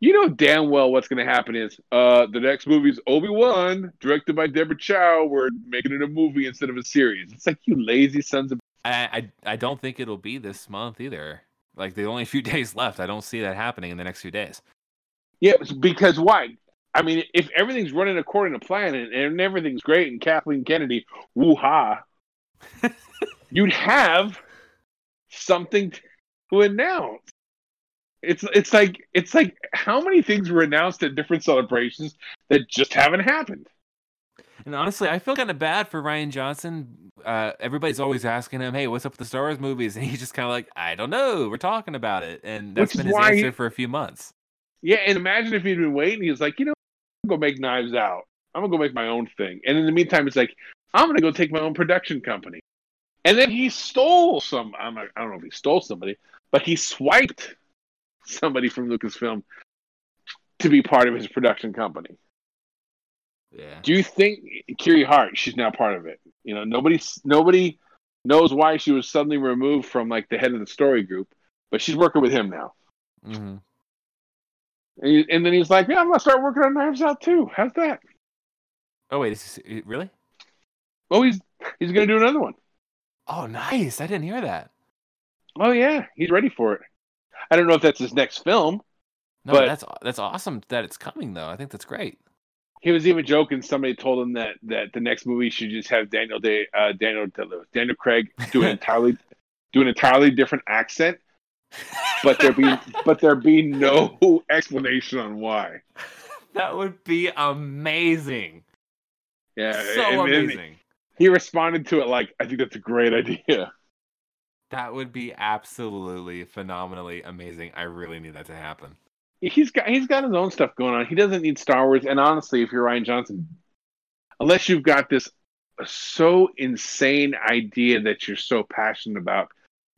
You know damn well what's going to happen is uh, the next movie's Obi Wan, directed by Deborah Chow. We're making it a movie instead of a series. It's like you lazy sons of. I, I I don't think it'll be this month either. Like the only few (laughs) days left. I don't see that happening in the next few days. Yeah, because why? I mean, if everything's running according to plan and, and everything's great, and Kathleen Kennedy, woo ha, (laughs) you'd have something to announce. It's it's like it's like how many things were announced at different celebrations that just haven't happened. And honestly, I feel kind of bad for Rian Johnson. Uh, everybody's always asking him, "Hey, what's up with the Star Wars movies?" (laughs) And he's just kind of like, "I don't know. We're talking about it." And that's Which been his answer he- for a few months. Yeah, and imagine if he'd been waiting. He was like, you know, go make Knives Out. I'm gonna go make my own thing. And in the meantime, it's like, I'm gonna go take my own production company. And then he stole some. I'm not, I don't know if he stole somebody, but he swiped somebody from Lucasfilm to be part of his production company. Yeah. Do you think Kiri Hart? She's now part of it. You know, nobody nobody knows why she was suddenly removed from like the head of the story group, but she's working with him now. Mm hmm And, he, and then he's like, "Yeah, I'm gonna start working on Knives Out too. How's that?" Oh wait, is this, really? Oh, he's he's gonna do another one. Oh, nice. I didn't hear that. Oh yeah, he's ready for it. I don't know if that's his next film. No, But- that's that's awesome that it's coming though. I think that's great. He was even joking. Somebody told him that that the next movie should just have Daniel Day, uh, Daniel Daniel Craig do an (laughs) entirely do an entirely different accent, but there be but there be no (laughs) explanation on why. that would be amazing. Yeah, so and amazing. he responded to it like, "I think that's a great idea." That would be absolutely phenomenally amazing. I really need that to happen. He's got he's got his own stuff going on. He doesn't need Star Wars. And honestly, if you're Rian Johnson, unless you've got this so insane idea that you're so passionate about,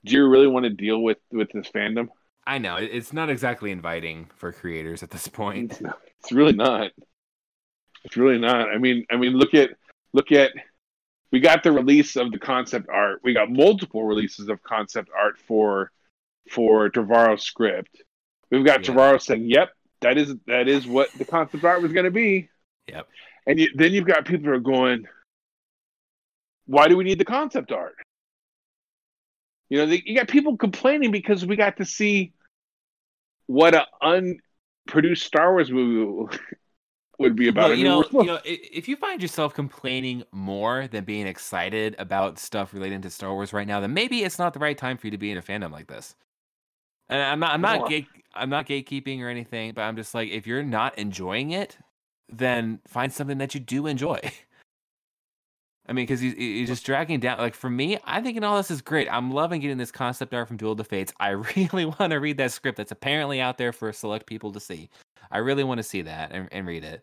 do you really want to deal with with this fandom? I know it's not exactly inviting for creators at this point. It's, (laughs) not, it's really not. It's really not. I mean, I mean, look at look at. We got the release of the concept art. We got multiple releases of concept art for for Trevorrow's script. We've got Yeah. Trevorrow saying, "Yep, that is that is what the concept art was going to be." Yep. And you, then you've got people who are going, "Why do we need the concept art?" You know, they, you got people complaining because we got to see what an unproduced Star Wars movie (laughs) would be about. Well, you know, you know, if you find yourself complaining more than being excited about stuff relating to Star Wars right now, then maybe it's not the right time for you to be in a fandom like this. And I'm not, I'm not gate, I'm not gatekeeping or anything, but I'm just like, if you're not enjoying it, then find something that you do enjoy. (laughs) I mean, because you- you're just dragging down. Like for me, I think all this is great. I'm loving getting this concept art from Duel of Fates. I (laughs) really want to read that script that's apparently out there for select people to see. I really want to see that and, and read it.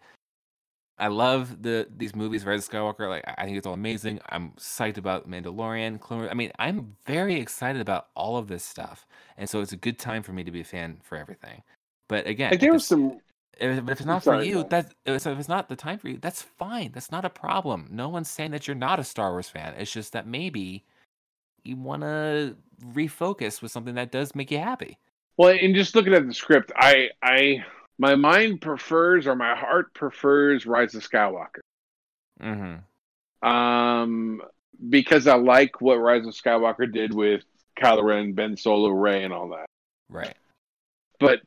I love the these movies, Rise of Skywalker. Like I think it's all amazing. I'm psyched about Mandalorian, Clone Wars. I mean, I'm very excited about all of this stuff, and so it's a good time for me to be a fan for everything. But again, like there was some if, if it's not for you, that's so if it's not the time for you, that's fine. That's not a problem. No one's saying that you're not a Star Wars fan. It's just that maybe you want to refocus with something that does make you happy. Well, and just looking at the script, I, I, my mind prefers or my heart prefers Rise of Skywalker. Mm-hmm. Um, because I like what Rise of Skywalker did with Kylo Ren, Ben Solo, Rey, and all that. Right. But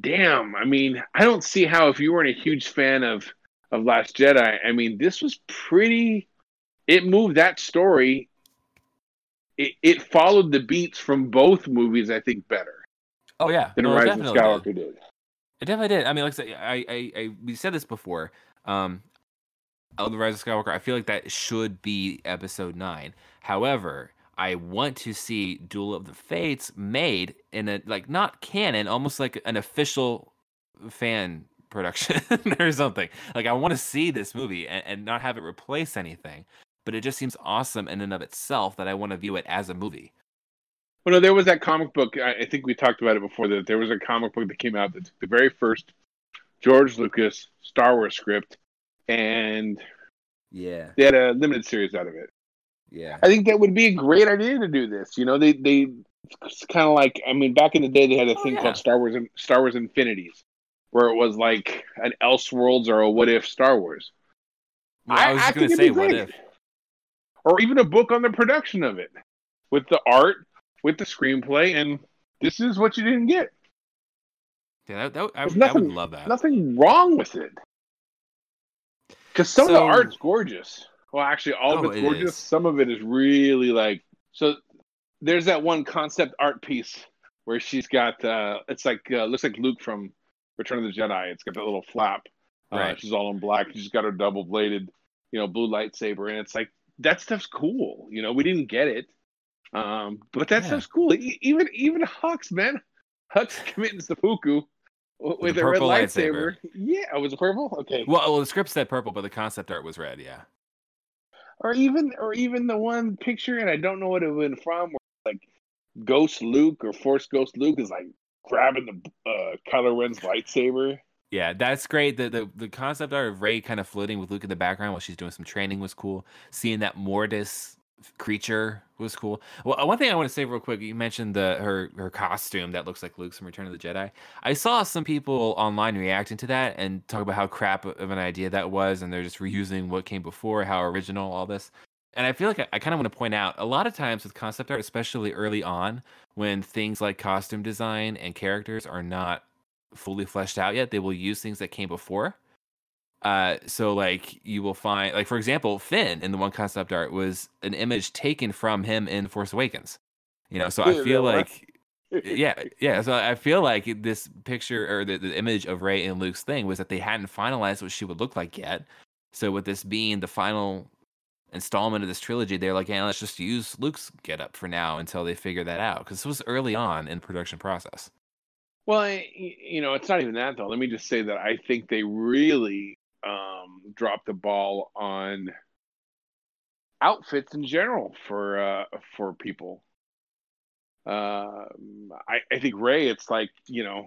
damn, I mean, I don't see how if you weren't a huge fan of of Last Jedi, I mean, this was pretty. It moved that story. It, it followed the beats from both movies, I think, better Oh yeah. than No, Rise of. Skywalker did. It definitely did. I mean, like I, said, I, I, I we said this before. Um, of the Rise of Skywalker, I feel like that should be Episode Nine. However, I want to see Duel of the Fates made in a like not canon, almost like an official fan (laughs) production or something. Like I want to see this movie and, and not have it replace anything. But it just seems awesome in and of itself that I want to view it as a movie. Well, no, there was that comic book. I, I think we talked about it before. That there was a comic book that came out that took the very first George Lucas Star Wars script, and Yeah, they had a limited series out of it. Yeah. I think that would be a great idea to do this. You know, they they it's kind of like I mean, back in the day, they had a Oh, thing yeah. called Star Wars and Star Wars Infinities, where it was like an Elseworlds or a What If Star Wars. Well, I, was just gonna say, what if? or even a book on the production of it, with the art, with the screenplay, and this is what you didn't get. Yeah, that, that, I, There's I would love that. Nothing wrong with it. Because some of the So- art's gorgeous. Well, actually, all of Oh, it's it gorgeous. is. Some of it is really like. So there's that one concept art piece where she's got. uh It's like uh, looks like Luke from Return of the Jedi. It's got that little flap. Uh, Right. she's all in black. She's got her double bladed, you know, blue lightsaber, and it's like that stuff's cool. You know, we didn't get it, um, but that Yeah. stuff's cool. E- even even Hux, man, Hux (laughs) committing seppuku w- with a red lightsaber. lightsaber. Yeah, oh, was it purple? Okay. Well, well, the script said purple, but the concept art was red. Yeah. Or even or even the one picture, and I don't know what it was from, where like Ghost Luke or Force Ghost Luke is like grabbing the uh, Kylo Ren's lightsaber. Yeah, that's great. The, the the concept art of Rey kind of floating with Luke in the background while she's doing some training was cool. Seeing that Mortis creature was cool. Well, one thing I want to say real quick, you mentioned the her her costume that looks like Luke's from Return of the Jedi. I saw some people online reacting to that and talk about how crap of an idea that was, and they're just reusing what came before, how original all this. And I feel like I, I kind of want to point out a lot of times with concept art, especially early on, when things like costume design and characters are not fully fleshed out yet, they will use things that came before. Uh, so like you will find, like for example, Finn in the one concept art was an image taken from him in Force Awakens. You know, so I feel like, (laughs) yeah, yeah. So I feel like this picture or the, the image of Rey and Luke's thing was that they hadn't finalized what she would look like yet. So with this being the final installment of this trilogy, they're like, yeah, let's just use Luke's get up for now until they figure that out because this was early on in the production process. Well, I, you know, it's not even that though. Let me just say that I think they really um, dropped the ball on outfits in general for uh, for people. Uh, I, I think Rey, it's like you know,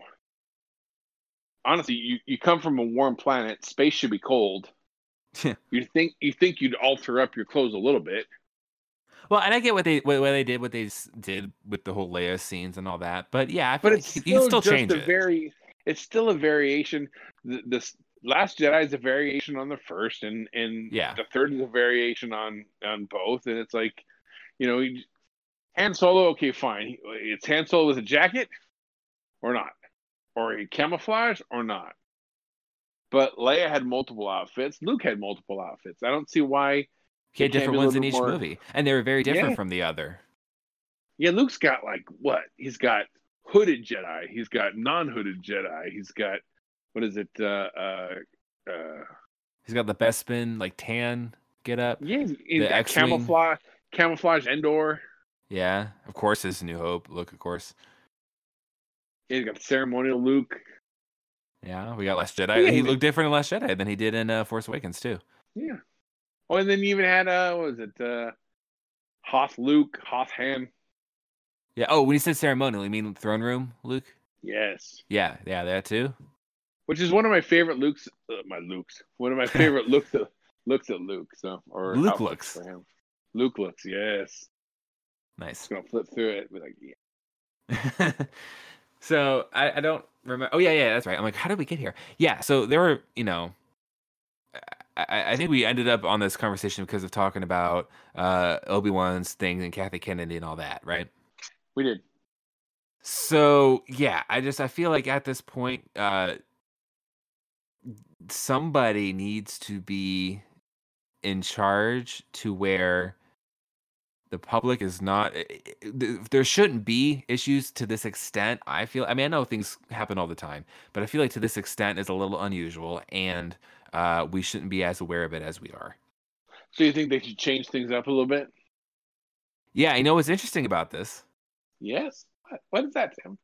honestly, you, you come from a warm planet. Space should be cold. you think you think you'd alter up your clothes a little bit. Well, and I get what they what, what they did, what they did with the whole Leia scenes and all that. But yeah, I but it's you still, can still just change a it. very. It's still a variation. The, this Last Jedi is a variation on the first, and and Yeah. the third is a variation on on both. And it's like, you know, Han Solo. Okay, fine. It's Han Solo with a jacket, or not, or a camouflage, or not. But Leia had multiple outfits. Luke had multiple outfits. I don't see why. He had different ones in each more- movie, and they were very different Yeah. from the other. Yeah, Luke's got like what? He's got hooded Jedi. He's got non-hooded Jedi. He's got what is it? Uh, uh, uh, He's got the Bespin like tan get up. yeah, he's, he's The got X-wing. camouflage, camouflage Endor. Yeah, of course, his New Hope look, of course. Yeah, he's got the ceremonial Luke. Yeah, we got Last Jedi. Yeah, he looked different in Last Jedi than he did in uh, Force Awakens too. Yeah. Oh, and then you even had uh, what was it? Uh, Hoth Luke, Hoth Han. Yeah. Oh, when he said ceremonial, you mean throne room, Luke? Yes, Yeah, yeah, that too. Which is one of my favorite Luke's. Uh, my Luke's one of my (laughs) favorite looks at looks at Luke. So or Luke looks. for him. Luke looks. Yes, Nice. just gonna flip through it. Be like, yeah. (laughs) so I, I don't remember. Oh yeah, yeah, that's right. I'm like, how did we get here? Yeah. So there were, you know, I- I, think we ended up on this conversation because of talking about uh, Obi Wan's thing and Kathy Kennedy and all that, right? we did. So yeah, I just I feel like at this point, uh, somebody needs to be in charge to where the public is not. i- i- th- There shouldn't be issues to this extent. I feel. I mean, I know things happen all the time, but I feel like to this extent is a little unusual, and uh, we shouldn't be as aware of it as we are. So you think they should change things up a little bit? Yeah, you know what's interesting about this? Yes. What, what is that, Tim?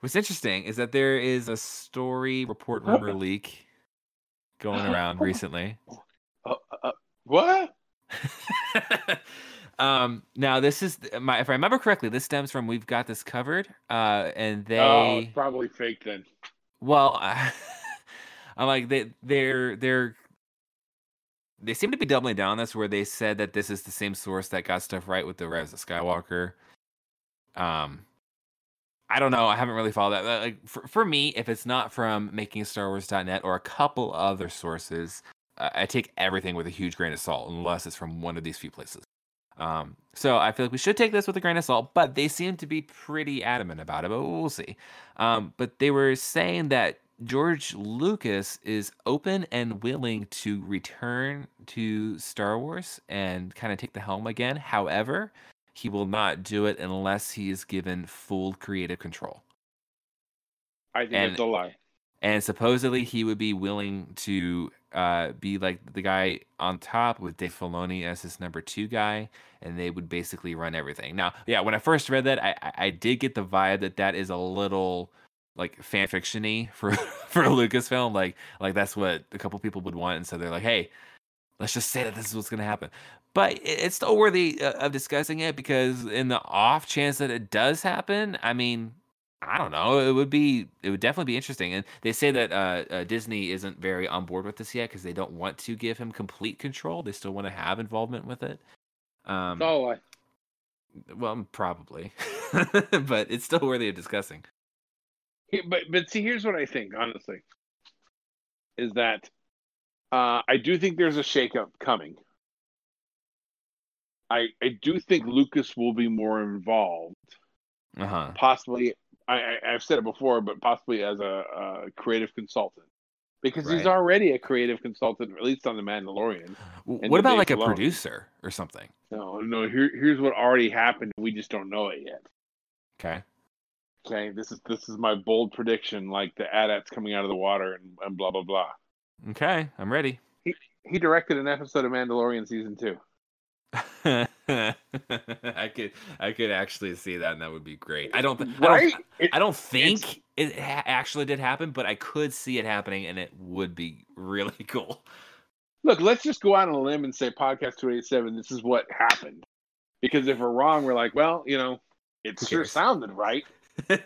What's interesting is that there is a story report rumor leak going around (laughs) recently. Uh, uh, what? (laughs) um, now this is my if I remember correctly, this stems from we've got this covered. Uh, and they Oh, it's probably fake then. well, (laughs) I'm like they they're they're they seem to be doubling down on this where they said that this is the same source that got stuff right with the Rise of Skywalker. Um, I don't know. I haven't really followed that. Like for, for me, if it's not from makingstarwars.net or a couple other sources, uh, I take everything with a huge grain of salt unless it's from one of these few places. Um, so I feel like we should take this with a grain of salt, but they seem to be pretty adamant about it. But we'll see. Um, but they were saying that George Lucas is open and willing to return to Star Wars and kind of take the helm again. However, he will not do it unless he is given full creative control. I think And- it's a lie. And supposedly he would be willing to uh, be like the guy on top with Dave Filoni as his number two guy, and they would basically run everything. Now, yeah, when I first read that, I, I- did get the vibe that that is a little like fan fictiony for (laughs) for Lucasfilm. Like like that's what a couple people would want, and so they're like, hey, let's just say that this is what's going to happen. But it's still worthy uh, of discussing it because in the off chance that it does happen, I mean, I don't know. It would be, it would definitely be interesting. And they say that uh, uh, Disney isn't very on board with this yet because they don't want to give him complete control. They still want to have involvement with it. Um, a lie. well, probably, (laughs) but it's still worthy of discussing. But but see, here's what I think. Honestly, is that uh, I do think there's a shakeup coming. I I do think Lucas will be more involved, Uh huh. possibly. I, I I've said it before, but possibly as a, a creative consultant, because he's already a creative consultant, at least on the Mandalorian. What about like a producer or something? No, no. Here here's what already happened. We just don't know it yet. Okay. Okay, this is this is my bold prediction, like the AT-ATs coming out of the water and, and blah blah blah. Okay. I'm ready. He He directed an episode of Mandalorian season two. (laughs) I could I could actually see that, and that would be great. I don't th- right? I don't, It- I don't think it ha- actually did happen, but I could see it happening, and it would be really (laughs) cool. look, let's just go out on a limb and say podcast 287, this is what happened. Because if we're wrong, we're like, well, you know, it sure sounded right. (laughs)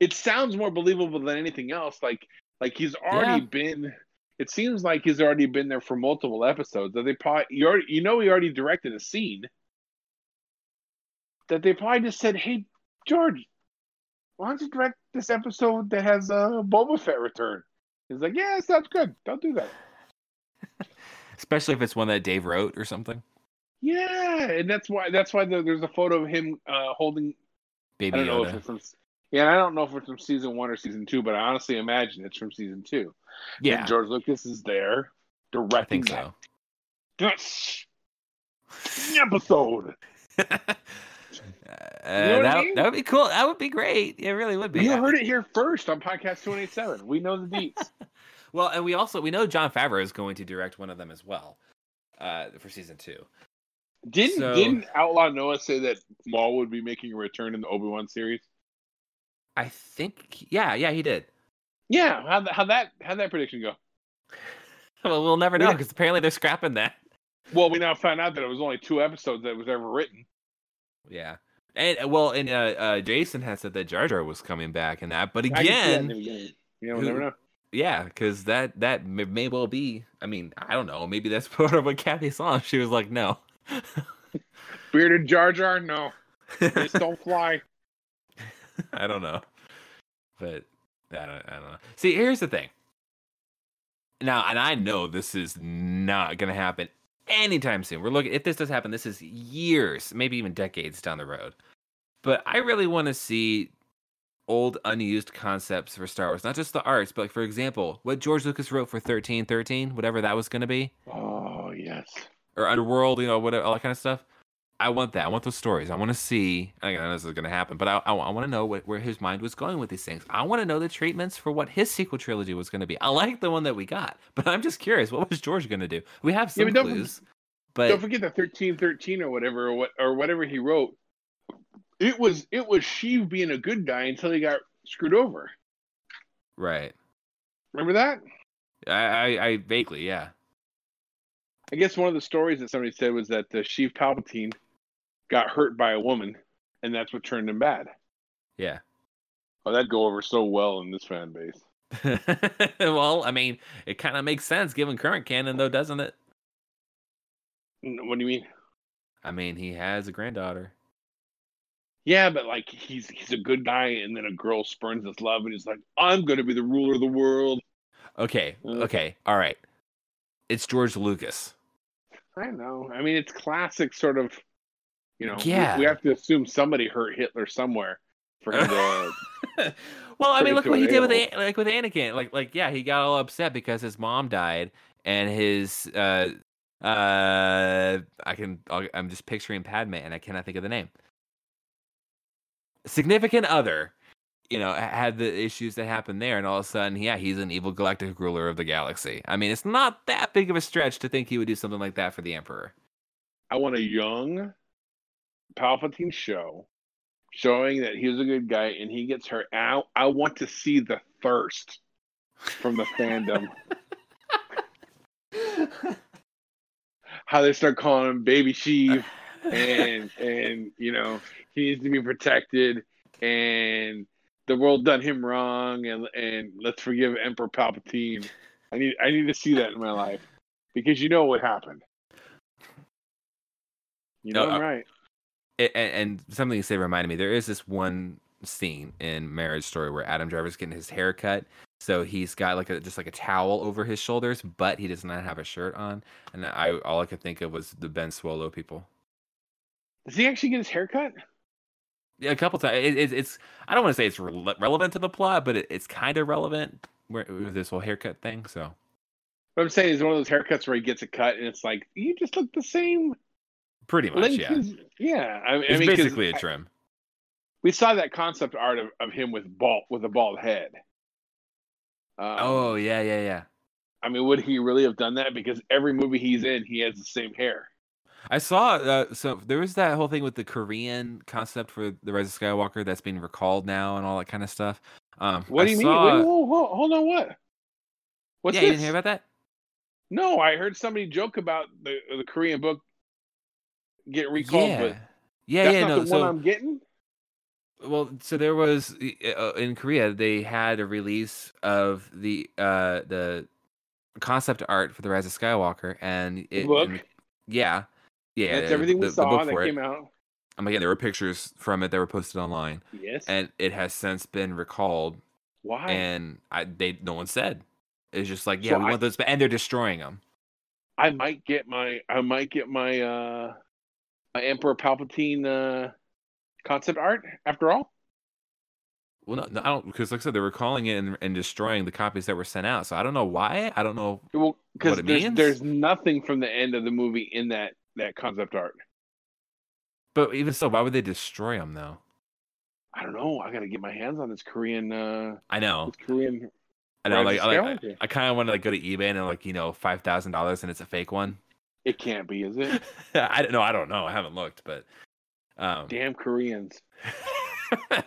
It sounds more believable than anything else. Like, like he's already Yeah. been. It seems like he's already been there for multiple episodes. That they probably, you already, you know, he already directed a scene. That they probably just said, "Hey, George, why don't you direct this episode that has a Boba Fett return?" He's like, "Yeah, sounds good. Don't do that." (laughs) Especially if it's one that Dave wrote or something. Yeah, and that's why that's why there- there's a photo of him uh, holding. Baby I don't know if Yoda. it's from. Yeah, I don't know if it's from season one or season two, but I honestly imagine it's from season two. Yeah, And George Lucas is there I directing think so. that (laughs) episode. (laughs) Uh, what I that, mean? that would be cool. That would be great. It really would be. You heard it here first on podcast 287. We know the deets. (laughs) Well, and we also we know Jon Favreau is going to direct one of them as well, uh, for season two. Didn't So- didn't Outlaw Noah say that Maul would be making a return in the Obi Wan series? I think, yeah, yeah, he did. Yeah, how how that how that prediction go? (laughs) Well, we'll never know Yeah. because apparently they're scrapping that. Well, we now found out that it was only two episodes that was ever written. Yeah, and uh, well, and uh, uh, Jason has said that Jar Jar was coming back and that, but I that in again, beginning. You know, who- never know. yeah, because that that may, may well be. I mean, I don't know. Maybe that's (laughs) part of what Kathy saw. She was like, no. (laughs) Bearded Jar Jar, no, this don't fly. I don't know, but I don't. I don't know. See, here's the thing. Now, and I know this is not going to happen anytime soon. We're looking. If this does happen, this is years, maybe even decades down the road. But I really want to see old, unused concepts for Star Wars, not just the arts, but like for example, what George Lucas wrote for thirteen thirteen, whatever that was going to be, Oh yes. or Underworld, you know, whatever, all that kind of stuff. I want that. I want those stories. I want to see. I know this is going to happen, but I, I, want to know what, where his mind was going with these things. I want to know the treatments for what his sequel trilogy was going to be. I like the one that we got, but I'm just curious. What was George going to do? We have Yeah, some don't- clues, but Don't forget the thirteen thirteen or whatever or what or whatever he wrote. It was it was Sheev being a good guy until he got screwed over. right. Remember that? I, I, I vaguely, yeah. I guess one of the stories that somebody said was that uh, Sheev Palpatine got hurt by a woman, and that's what turned him bad. Yeah. Oh, that'd go over so well in this fan base. (laughs) well, I mean, it kind of makes sense given current canon, though, doesn't it? What do you mean? I mean, he has a granddaughter. Yeah, but like he's he's a good guy, and then a girl spurns his love, and he's like, "I'm going to be the ruler of the world." Okay, Mm. okay, all right. It's George Lucas. I know. I mean, it's classic sort of. You know, we- Yeah. we, have to assume somebody hurt Hitler somewhere for him to. (laughs) well, I mean, look what he did with. An- like with Anakin. Like, like yeah, he got all upset because his mom died, and his uh uh I can I'll, I'm just picturing Padme, and I cannot think of the name. Significant other, you know, had the issues that happened there, and all of a sudden, yeah, he's an evil galactic ruler of the galaxy. I mean, it's not that big of a stretch to think he would do something like that for the Emperor. I want a young Palpatine show showing that he was a good guy and he gets hurt. I, I want to see the thirst from the fandom. (laughs) How they start calling him Baby Sheev and and you know he needs to be protected and the world done him wrong and and let's forgive Emperor Palpatine. I need I need to see that in my life because you know what happened. You know No, I'm uh, right. And, and something you said reminded me there is this one scene in marriage story where adam driver's getting his hair cut so he's got like a just like a towel over his shoulders but he does not have a shirt on and i all i could think of was the Ben Solo people Does he actually get his hair cut? yeah a couple times it, it, it's i don't want to say it's rele- relevant to the plot but it, it's kind of relevant where, with this whole haircut thing so What I'm saying is one of those haircuts where he gets a cut and it's like you just look the same. Pretty much length yeah as- yeah. I, I it's mean, 'cause basically a trim we saw that concept art of, of him with bald with a bald head. Um, oh yeah yeah yeah I mean, would he really have done that? Because every movie he's in, he has the same hair. I saw uh, so there was that whole thing with the Korean concept for the Rise of Skywalker that's being recalled now and all that kind of stuff. Um, What do I you saw- mean? Wait, whoa, whoa, hold on, what? What's yeah, this? you didn't hear about that? No, I heard somebody joke about the the Korean book get recalled, yeah, but yeah, that's yeah. not No, the so one I'm getting. well, so there was uh, in Korea they had a release of the uh the concept art for the Rise of Skywalker, and it book? and- yeah, yeah, That's everything we the, the saw that for it. came out. Um, again, there were pictures from it that were posted online, Yes. and it has since been recalled Why? and I they no one said. It's just like, yeah, So we I- want those, and they're destroying them. I might get my I might get my uh Emperor Palpatine uh concept art after all. Well, no, no I don't because, like I said, they were recalling it and, and destroying the copies that were sent out. So I don't know why. I don't know. Well, because there's means? there's nothing from the end of the movie in that that concept art. But even so, why would they destroy them though? I don't know. I got to get my hands on this Korean uh I know. Korean. I know. Rise Like, I, I kind of want to like go to eBay and like you know five thousand dollars and it's a fake one. It can't be, is it? (laughs) I don't know. I don't know. I haven't looked, but um. Damn Koreans. (laughs)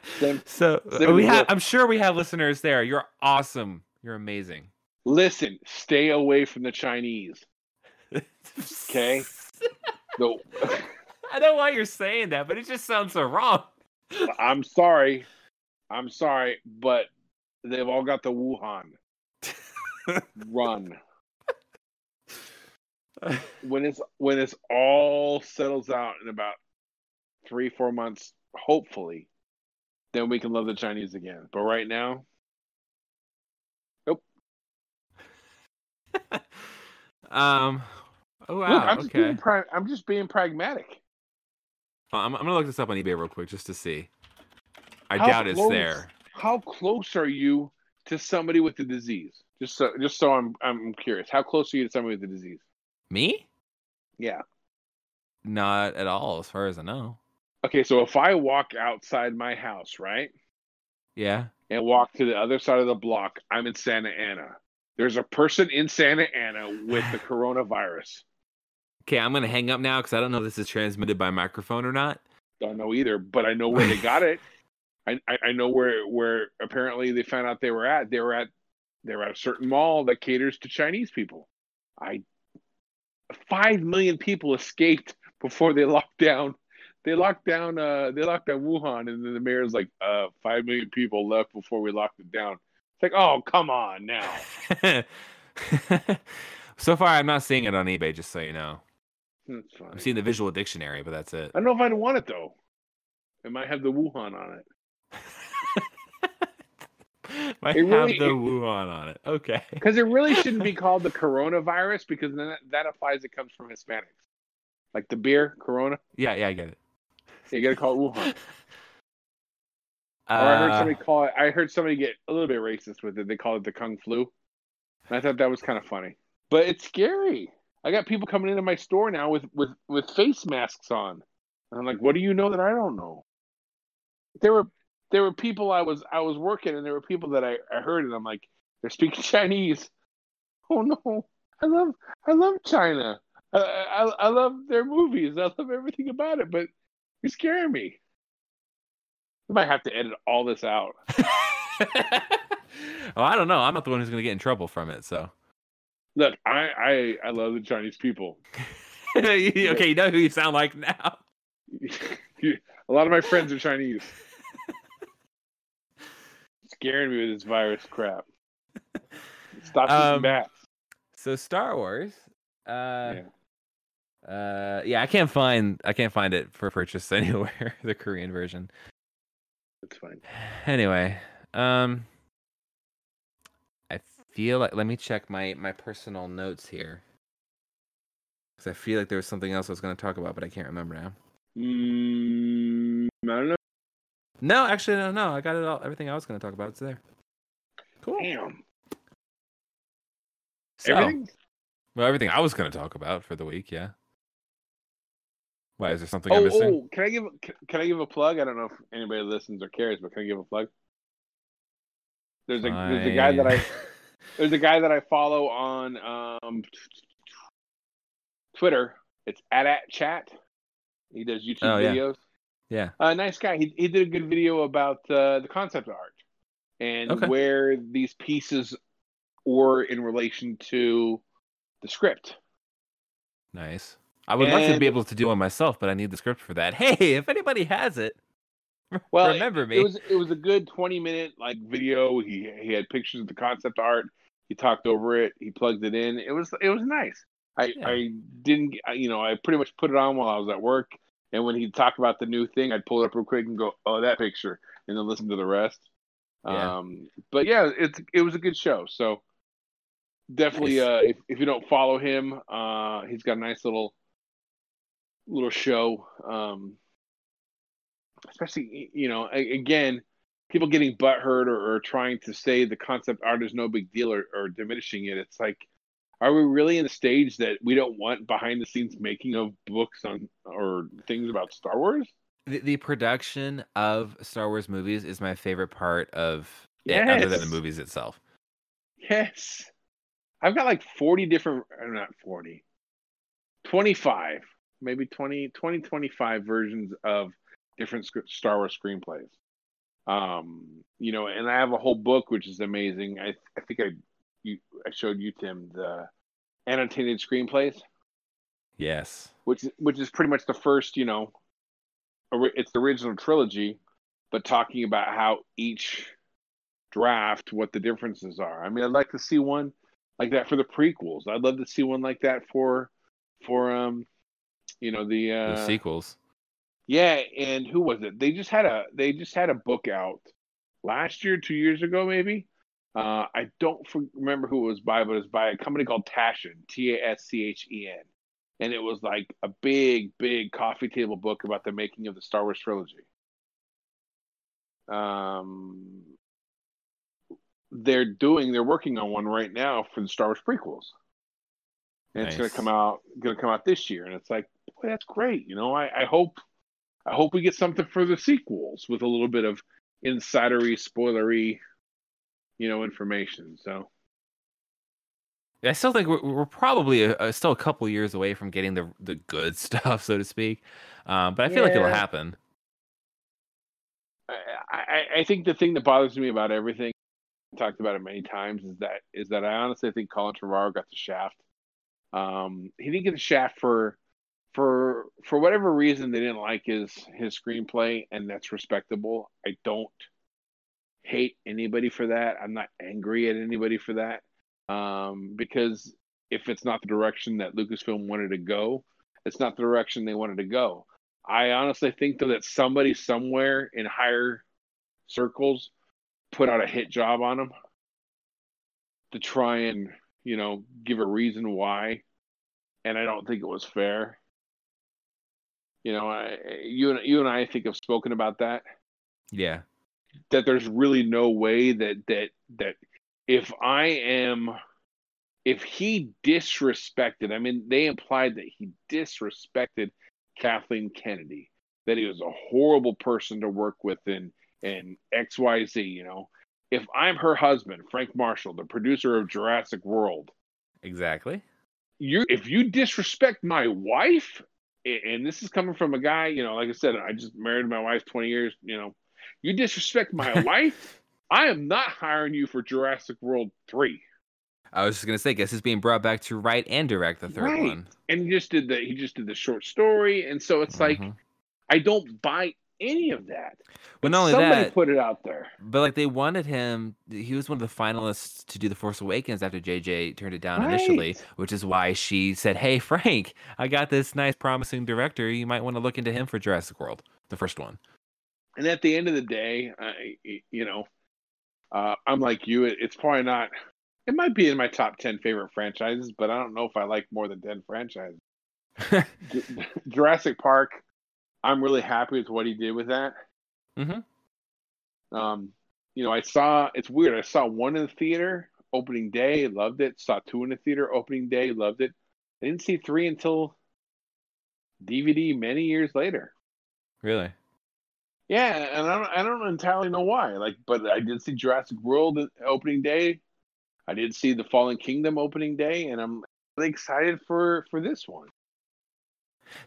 So uh, we have. I'm sure we have listeners there. You're awesome. You're amazing. Listen, stay away from the Chinese. (laughs) Okay. No, I know why you're saying that, but it just sounds so wrong. I'm sorry. I'm sorry, but they've all got the Wuhan. Run. When it's when it's all settles out in about three four months hopefully then we can love the chinese again but right now nope. (laughs) um. Oh look, wow. I'm, just okay. being pra- I'm just being pragmatic I'm, I'm gonna look this up on eBay real quick just to see. I How doubt it's there. how close are you to somebody with the disease just so just so i'm i'm curious how close are you to somebody with the disease Me? yeah Not at all, as far as I know. okay so if i walk outside my house right Yeah. and walk to the other side of the block i'm in santa ana there's a person in santa ana with the (sighs) coronavirus Okay, I'm gonna hang up now because I don't know if this is transmitted by microphone or not. don't know either, but I know where they got it. (laughs) I, I, I know where where apparently they found out they were at. They were at they were at a certain mall that caters to Chinese people. I five million people escaped before they locked down. They locked down uh they locked down Wuhan and then the mayor's like uh five million people left before we locked it down. It's like, oh come on now. (laughs) so far, I'm not seeing it on eBay. Just so you know, I'm seeing the visual dictionary, but that's it. I don't know if I'd want it though. It might have the Wuhan on it. (laughs) (laughs) Might It really- have the Wuhan on it. Okay. (laughs) Because it really shouldn't be called the coronavirus because then that, that applies it comes from Hispanics. Like the beer, Corona. Yeah, yeah, I get it. You gotta call it Wuhan. (laughs) or I heard Uh, somebody call it I heard somebody get a little bit racist with it. They call it the Kung Flu. And I thought that was kind of funny. But it's scary. I got people coming into my store now with, with, with face masks on. And I'm like, what do you know that I don't know? There were there were people I was I was working and there were people that I, I heard and I'm like, they're speaking (laughs) Chinese. Oh no. I love I love China. I, I I love their movies. I love everything about it, but you're scaring me. We might have to edit all this out. (laughs) well, I don't know. I'm not the one who's gonna get in trouble from it. So. Look, I I, I love the Chinese people. (laughs) okay, you know who you sound like now. a lot of my friends are Chinese. Scaring me with this virus crap. (laughs) Stop eating Um, bats. So Star Wars. Uh, Yeah. uh, yeah, I can't find I can't find it for purchase (laughs) anywhere. the Korean version. That's fine. Anyway, um, I feel like let me check my my personal notes here because I feel like there was something else I was going to talk about, but I can't remember now. Mm, I don't know. No, actually, no, no. I got it all. Everything I was going to talk about is there. Cool. Damn. So, Everything? well, everything I was going to talk about for the week. Yeah. Why is there something I'm Oh, missing? oh, can I give can- can I give a plug? I don't know if anybody listens or cares, but can I give a plug? There's a there's a guy that I there's a guy that I follow on um Twitter. It's at at chat. He does YouTube Oh, videos. Yeah. Uh, nice guy. He he did a good video about uh, the concept art and Okay. where these pieces were in relation to the script. Nice. I would like to be able to do one myself, but I need the script for that. (laughs) Hey, if anybody has it, (laughs) Well, remember me. It was it was a good twenty minute like video. He he had pictures of the concept art. He talked over it. He plugged it in. It was it was nice. I Yeah. I didn't you know I pretty much put it on while I was at work. And when he'd talk about the new thing, I'd pull it up real quick and go, "Oh, that picture," and then listen to the rest. Yeah. Um, but yeah, it's it was a good show. So definitely, Nice. uh, if if you don't follow him, uh, he's got a nice little little show. Um, especially you know, again, people getting butthurt or, or trying to say the concept art is no big deal or, or diminishing it. It's like, are we really in a stage that we don't want behind the scenes making of books on or things about Star Wars? the, the production of Star Wars movies is my favorite part of it, other than the movies itself. Yes. I've got like 40 different, uh, not 40, 25, maybe 20, 20, 25 versions of different Star Wars screenplays. Um, you know, and I have a whole book, which is amazing. I, I think I, you, I showed you, Tim, the annotated screenplays, Yes. which, which is pretty much the first, you know, it's the original trilogy, but talking about how each draft, what the differences are. I mean, I'd like to see one like that for the prequels. I'd love to see one like that for, for um, you know, the The uh, sequels. yeah. And who was it? They just had a they just had a book out last year, two years ago, maybe. Uh, I don't remember who it was by, but it was by a company called Taschen, T A S C H E N, and it was like a big, big coffee table book about the making of the Star Wars trilogy. Um, they're doing, they're working on one right now for the Star Wars prequels, and it's gonna come out, going to come out this year, and it's like, boy, that's great. You know, I, I hope, I hope we get something for the sequels with a little bit of insidery, spoilery, you know, information. So. I still think we're, we're probably a, a- still a couple years away from getting the the good (laughs) stuff, so to speak. Um, but I feel like it'll happen. I, I, I think the thing that bothers me about everything, talked about it many times, is that is that I honestly think Colin Trevorrow got the shaft. Um, he didn't get the shaft for for for whatever reason they didn't like his his screenplay, and that's respectable. I don't hate anybody for that. I'm not angry at anybody for that. Um, because if it's not the direction that Lucasfilm wanted to go, it's not the direction they wanted to go. I honestly think though that somebody somewhere in higher circles put out a hit job on him to try and you know give a reason why, and I don't think it was fair. You know, I, you and you and I think have spoken about that. Yeah. That there's really no way that that that if I am if he disrespected, I mean, they implied that he disrespected Kathleen Kennedy, that he was a horrible person to work with and and XYZ, you know. If I'm her husband, Frank Marshall, the producer of Jurassic World, Exactly. you if you disrespect my wife, and this is coming from a guy, you know, like I said, I just married my wife 20 years, you know, you disrespect my (laughs) wife, I am not hiring you for Jurassic World 3. I was just gonna say, guess he's being brought back to write and direct the third Right. one. And he just did the he just did the short story, and so it's like Mhm. I don't buy any of that. But not only Somebody that, put it out there. but like they wanted him. He was one of the finalists to do the Force Awakens after JJ turned it down initially, which is why she said, "Hey Frank, I got this nice, promising director. You might want to look into him for Jurassic World, the first one." And at the end of the day, I, you know, uh, I'm like you. It, it's probably not. It might be in my top ten favorite franchises, but I don't know if I like more than ten franchises. (laughs) Jurassic Park. I'm really happy with what he did with that. Mm-hmm. Um, you know, I saw. It's weird. I saw one in the theater opening day, loved it. Saw two in the theater opening day, loved it. I didn't see three until DVD many years later. really? Yeah, and I don't, I don't entirely know why. Like, but I did see Jurassic World opening day. I did see the Fallen Kingdom opening day, and I'm really excited for for this one.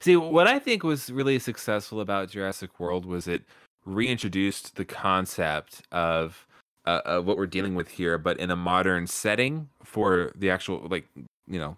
See, what I think was really successful about Jurassic World was it reintroduced the concept of uh, of what we're dealing with here, but in a modern setting for the actual like you know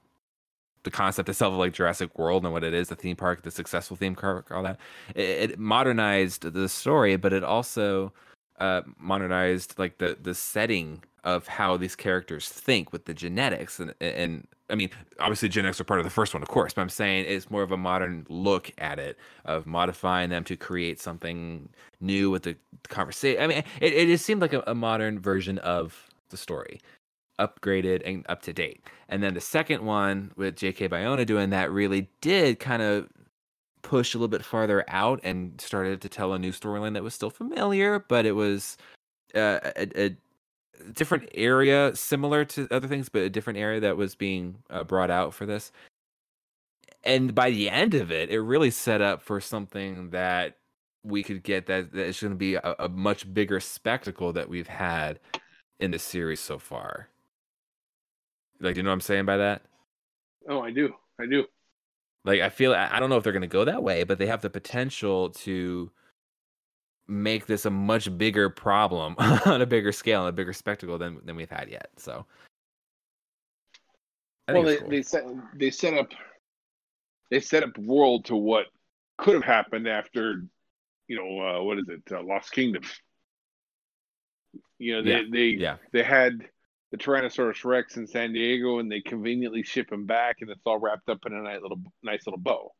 the concept itself of like Jurassic World and what it is, the theme park, the successful theme park, all that. It, it modernized the story, but it also uh, modernized like the the setting of how these characters think with the genetics and and I mean obviously genetics are part of the first one of course but I'm saying it's more of a modern look at it of modifying them to create something new with the conversation I mean it, it just seemed like a, a modern version of the story upgraded and up to date and then the second one with J.A. Bayona doing that really did kind of push a little bit farther out and started to tell a new storyline that was still familiar, but it was uh, a, a, different area, similar to other things, but a different area that was being uh, brought out for this. And by the end of it, it really set up for something that we could get that, that is going to be a, a much bigger spectacle that we've had in the series so far. Like, do you know what I'm saying by that? Oh, I do. I do. Like I feel I don't know if they're going to go that way, but they have the potential to make this a much bigger problem (laughs) on a bigger scale and a bigger spectacle than than we've had yet. So well, they, cool. they set they set up they set up world to what could have happened after you know uh, what is it uh, Lost Kingdom. You know they yeah. they yeah. they had the Tyrannosaurus Rex in San Diego, and they conveniently ship him back, and it's all wrapped up in a nice little nice little bow.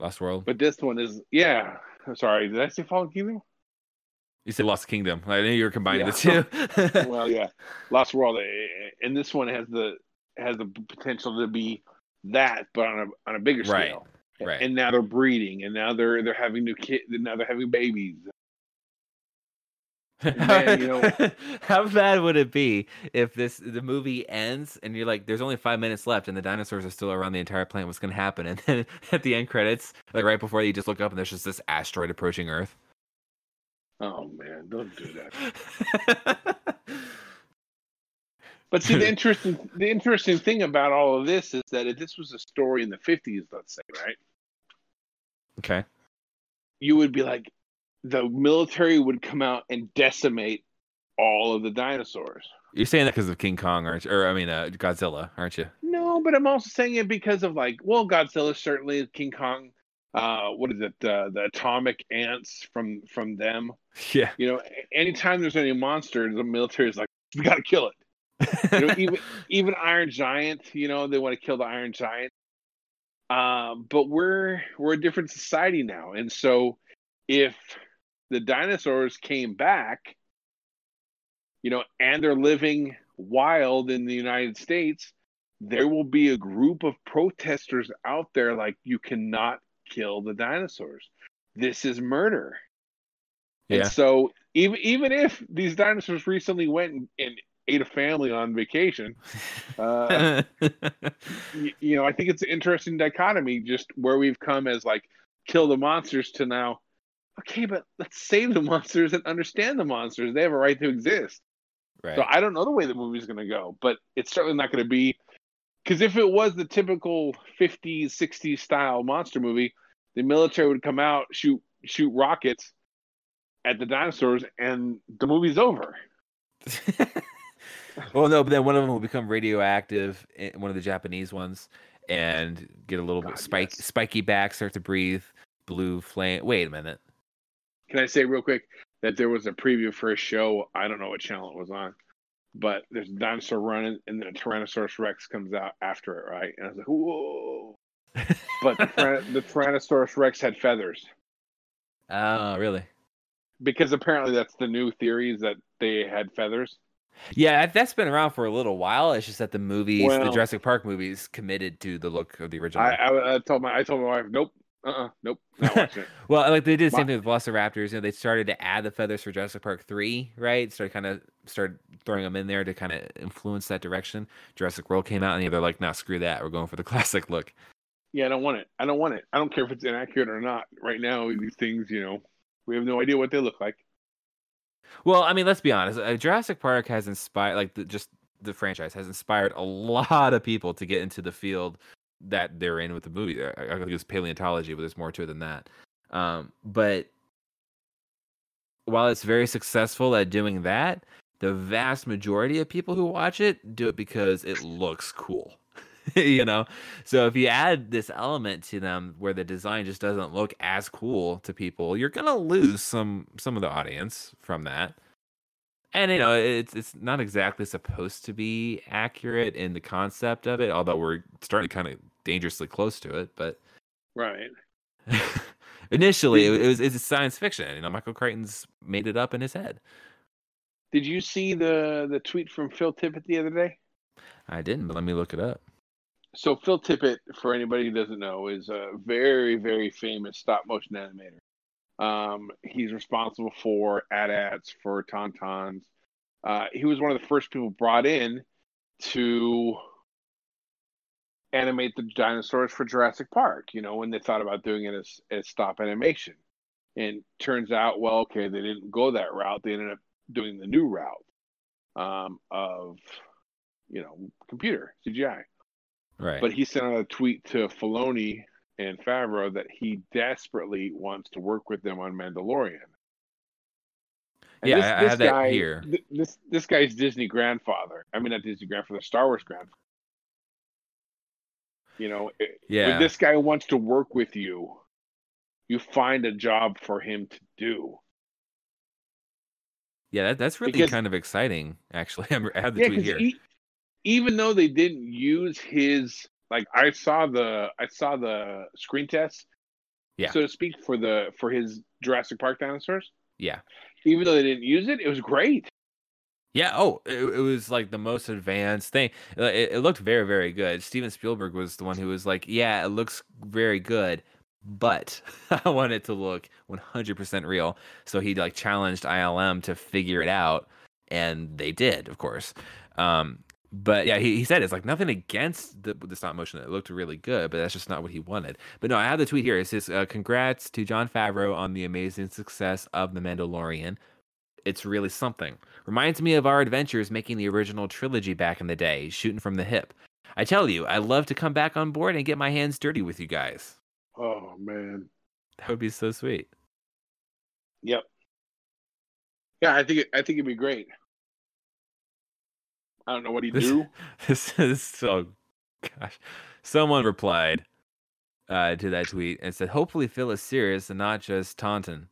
Lost World. But this one is yeah. I'm sorry, did I say Fallen Kingdom? You said Lost Kingdom. I knew you were combining yeah. the two. (laughs) well, yeah, Lost World, eh, and this one has the has the potential to be that, but on a on a bigger right. scale. Right. And now they're breeding, and now they're they're having new kids, now they're having babies, (laughs) Man, you know, (laughs) how bad would it be if this the movie ends and you're like, there's only five minutes left and the dinosaurs are still around the entire planet? What's going to happen? (laughs) And then at the end credits, like right before you just look up and there's just this asteroid approaching Earth. Oh man, don't do that. but see, the interesting the interesting thing about all of this is that if this was a story in the 50s, let's say, right? Okay. You would be like, the military would come out and decimate all of the dinosaurs. You're saying that because of King Kong, aren't you? Or I mean, uh, Godzilla, aren't you? No, but I'm also saying it because of like, well, Godzilla certainly, King Kong. Uh, what is it? Uh, the atomic ants from from them. (laughs) Yeah. You know, anytime there's any monster, the military is like, we got to kill it. you know, even (laughs) even Iron Giant, you know, they want to kill the Iron Giant. Um, but we're we're a different society now, and so if the dinosaurs came back, you know, and they're living wild in the United States, there will be a group of protesters out there like, you cannot kill the dinosaurs. This is murder. Yeah. And so even even if these dinosaurs recently went and, and ate a family on vacation, uh, (laughs) you, you know, I think it's an interesting dichotomy just where we've come as like kill the monsters to now okay, but let's save the (laughs) monsters and understand the monsters. They have a right to exist. Right. So I don't know the way the movie's going to go, but it's certainly not going to be because if it was the typical 50s, 60s style monster movie, the military would come out, shoot shoot rockets at the dinosaurs, and the movie's over. (laughs) well, no, but then one of them will become radioactive, eh, one of the Japanese ones, and get a little God, bit spike, yes. spiky back, start to breathe, blue flame. Wait a minute. Can I say real quick that there was a preview for a show? I don't know what channel it was on, but there's a dinosaur running, and then a Tyrannosaurus Rex comes out after it, right? And I was like, whoa. but the, (laughs) the Tyrannosaurus Rex had feathers. Oh, really? Because apparently that's the new theory is that they had feathers. Yeah, that's been around for a little while. It's just that the movies, well, the Jurassic Park movies, committed to the look of the original. I, I, I told my I told my wife, nope, uh-uh, nope, (laughs) not watching it. well, like they did the same thing with Velociraptors. You know, they started to add the feathers for Jurassic Park three, right? Started kind of started throwing them in there to kind of influence that direction. Jurassic World came out, and they're like, "Nah, screw that. We're going for the (laughs) classic look." Yeah, I don't want it. I don't want it. I don't care if it's inaccurate or not. Right now, these things, you know, we have no idea what they look like. Well, I mean, let's be honest. Uh, Jurassic Park has inspired, like, the, just the franchise has inspired a (laughs) lot of people to get into the field that they're in with the movie. I, I think it's paleontology, but there's more to it than that. Um, but while it's very successful at doing that, the vast majority of people who watch it do it because it looks cool. (laughs) you know so if you add this element to them where the design just doesn't look as cool to people you're gonna lose some some of the audience from that and you know it's it's not exactly supposed to be accurate in the concept of it although we're starting to kind of dangerously close to it but Right. (laughs) initially it, was it's science fiction you know michael crichton's made it up in his head Did you see the the tweet from Phil Tippett the other day? i didn't but let me look it up So Phil Tippett, for anybody who doesn't know, is a very very famous stop motion animator. Um, he's responsible for AT-ATs, for Tauntauns. Uh, he was one of the first people brought in to animate the dinosaurs for Jurassic Park. You know, when they thought about doing it as as stop animation, and turns out, well, okay, they didn't go that route. They ended up doing the new route um, of, you know, computer CGI. right But he sent out a tweet to Filoni and Favreau that he desperately wants to work with them on Mandalorian. And Yeah, I- I have that here. th- This this guy's Disney grandfather. I mean, not Disney grandfather, Star Wars grandfather. You know, yeah when this guy wants to work with you, you find a job for him to do. yeah that, that's really because- kind of exciting actually (laughs) I'm- i have the Yeah, tweet here even though they didn't use his, like, I saw the I saw the screen test, Yeah. so to speak, for the for his Jurassic Park dinosaurs. yeah Even though they didn't use it, it was great. Yeah. Oh, it, it was like the most advanced thing. Uh, It, it looked very, very good. Steven Spielberg was the one who was like, "Yeah, it looks very good, but (laughs) I want it to look 100% real." So he like challenged ILM to figure it out, and they did, of course. Um, but yeah, he, he said it's like nothing against the, the stop motion. It looked really good, but that's just not what he wanted. But no, I have the tweet here. It says, uh, "Congrats to Jon Favreau on the amazing success of The Mandalorian." It's really something. Reminds me of our adventures making the original trilogy back in the day, shooting from the hip. I tell you, I'd love to come back on board and get my hands dirty with you guys. Oh man. That would be so sweet. Yep. Yeah, I think it, I think it'd be great. I don't know what he'd This- do. (laughs) This is so gosh. Someone replied uh, to that tweet and said, "Hopefully Phil is serious and not just taunting."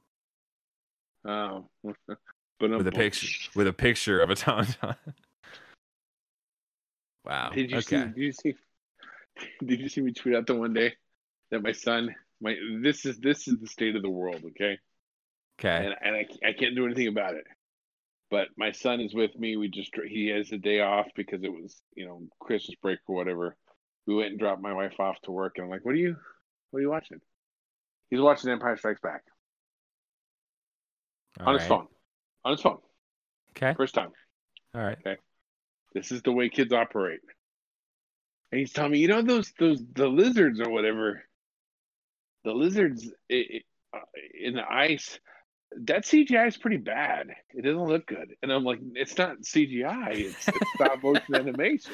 Oh, (laughs) but With a picture, with a picture of a tauntaun. (laughs) wow. Did you okay. see? Did you see? (laughs) Did you see me tweet out the one day that my son, my this is this is the state of the world, okay? Okay. and and I, I can't do anything about it. But my son is with me. We just he has a day off because it was you know Christmas break or whatever. We went and dropped my wife off to work, and I'm like, "What are you, what are you watching?" He's watching Empire Strikes Back All on his phone, on his phone, Okay. first time. All right. Okay. This is the way kids operate. And he's telling me, you know those those the lizards or whatever, the lizards uh, in the ice. That CGI is pretty bad. It doesn't look good. And I'm like, it's not CGI. It's, it's (laughs) stop motion animation.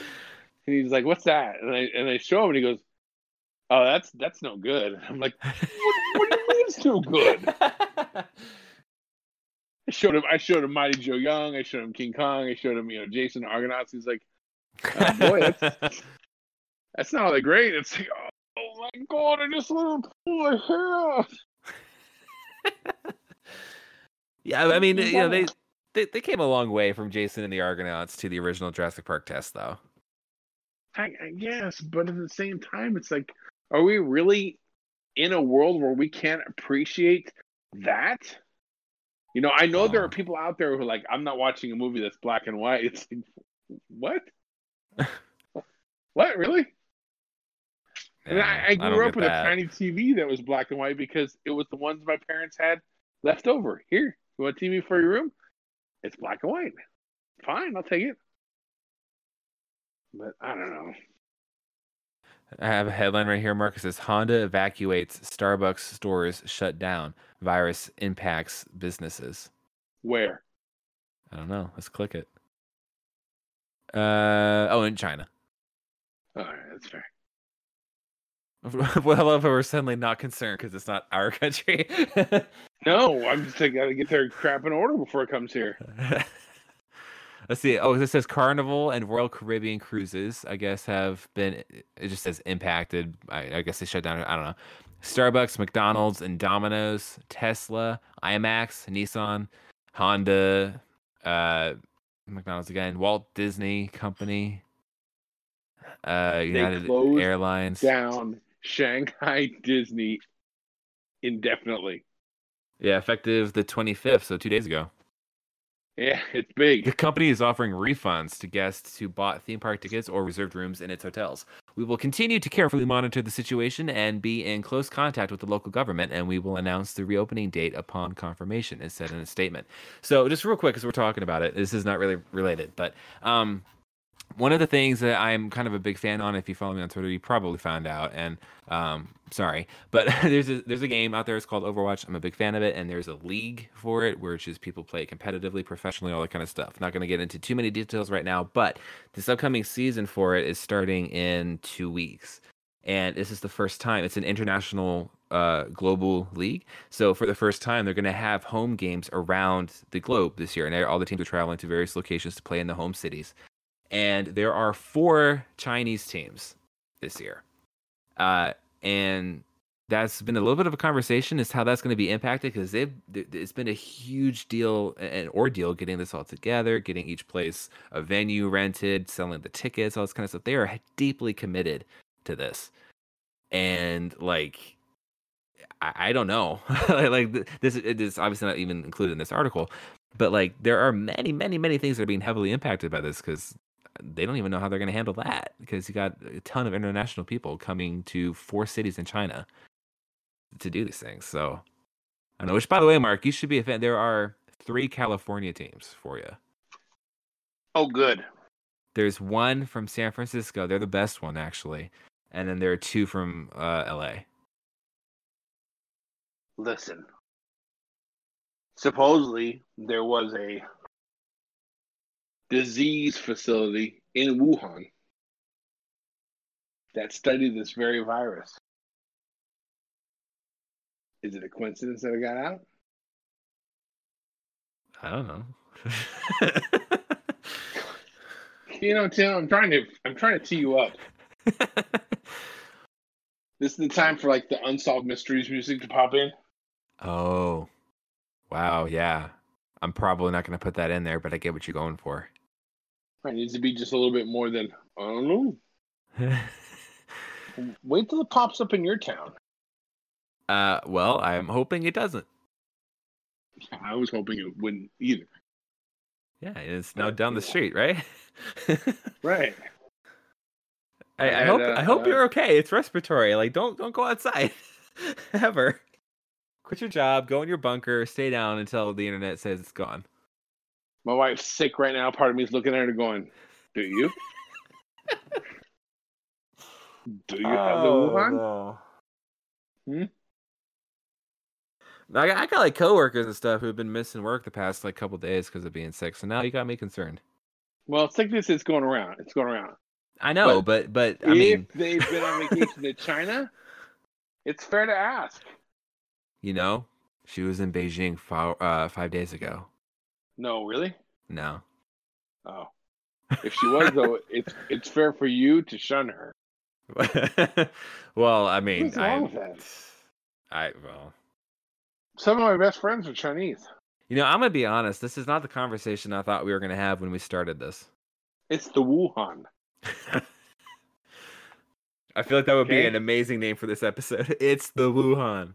And he's like, what's that? And I and I show him, and he goes, oh, that's that's no good. I'm like, what, what do you mean it's no good? (laughs) I showed him. I showed him Mighty Joe Young. I showed him King Kong. I showed him, you know, Jason Argonauts. He's like, Oh, boy, that's- (laughs) that's not that great. It's like, oh my god, I just want to pull my hair out. (laughs) yeah, I mean, you know, they, they they came a long way from Jason and the Argonauts to the original Jurassic Park test, though. I, I guess, but at the same time, it's like, are we really in a world where we can't appreciate that? You know, I know there Oh. are um, people out there who are like, I'm not watching a movie that's black and white. It's like, what? (laughs) what really? And I, I grew up with that. a tiny TV that was black and white because it was the ones my parents had left over. Here, you want a TV for your room? It's black and white. Fine, I'll take it. But I don't know. I have a headline right here. Marcus says Honda evacuates Starbucks stores shut down. Virus impacts businesses. Where? I don't know. Let's click it. Uh oh, in China. All right, that's fair. (laughs) well, I love how we're suddenly not concerned because it's not our country. (laughs) No, I'm just I gotta get their crap in order before it comes here. (laughs) Let's see. Oh, this says Carnival and Royal Caribbean cruises. I guess have been. It just says impacted. I, I guess they shut down. I don't know. Starbucks, McDonald's, and Domino's, Tesla, IMAX, Nissan, Honda, uh, McDonald's again, Walt Disney Company, uh, United Airlines. Down Shanghai Disney indefinitely. Yeah, effective the 25th, so two days ago. Yeah, (laughs) it's big. The company is offering refunds to guests who bought theme park tickets or reserved rooms in its hotels. We will continue to carefully monitor the situation and be in close contact with the local government, and we will announce the reopening date upon confirmation, it said in a statement. So, just real quick, because we're talking about it, this is not really related, but um, one of the things that I'm kind of a big fan on, if you follow me on Twitter, you probably found out. And um, sorry, (laughs) but (laughs) there's a there's a game out there. It's called Overwatch. I'm a big fan of it, and there's a league for it, it's just people play competitively, professionally, all that kind of stuff. Not going to get into too many details right now, but this upcoming season for it is starting in two weeks, and this is the first time. It's an international uh, global league. So for the first time, they're going to have home games around the globe this year, and all the teams are traveling to various locations to play in the home cities and there are four Chinese teams this year. Uh, and that's been a little bit of a conversation as how that's going to be impacted because they've it's been a huge deal an ordeal getting this all together getting each place a venue rented selling the tickets all this kind of stuff. They are deeply committed to this. And like i, I don't know. (laughs) Like this is obviously not even included in this article but like there are many many many things that are being heavily impacted by this because they don't even know how they're going to handle that because you got a ton of international people coming to four cities in China to do these things. So I know. Which, by the way, Mark, you should be a fan. There are three California teams for you. Oh, good. There's one from San Francisco. They're the best one, actually, and then there are two from uh, L.A. Listen. Supposedly, there was a disease facility in Wuhan that studied this very virus. Is it a coincidence that it got out? I don't know. (laughs) You know, Tim, I'm trying to I'm trying to tee you up. (laughs) This is the time for like the unsolved mysteries music to pop in. oh, wow, yeah. I'm probably not going to put that in there, but I get what you're going for. It needs to be just a little bit more than I don't know. (laughs) Wait till it pops up in your town. uh, well, I'm hoping it doesn't. I was hoping it wouldn't either. Yeah, it's now down the street, right? (laughs) Right. I, I And, hope uh, I hope uh, you're okay. It's respiratory. Like don't don't go outside (laughs) ever. Quit your job. Go in your bunker. Stay down until the internet says it's gone. My wife's sick right now. Part of me is looking at her going, "Do you? (laughs) Do you have the Wuhan?" no. Hmm? I got, I got like coworkers and stuff who've been missing work the past like couple days because of being sick. So now you got me concerned. Well, sickness is going around. It's going around. I know, but but, I if mean, they've been on vacation to China, (laughs) it's fair to ask. You know, she was in Beijing five, uh, five days ago. No, really? No. Oh, if she was though, (laughs) it's it's fair for you to shun her. (laughs) well, I mean, What's wrong I, with that? I well, Some of my best friends are Chinese. you know, I'm gonna be honest. This is not the conversation I thought we were gonna have when we started this. It's the Wuhan. (laughs) I feel like that would be an amazing name for this episode. It's the Wuhan.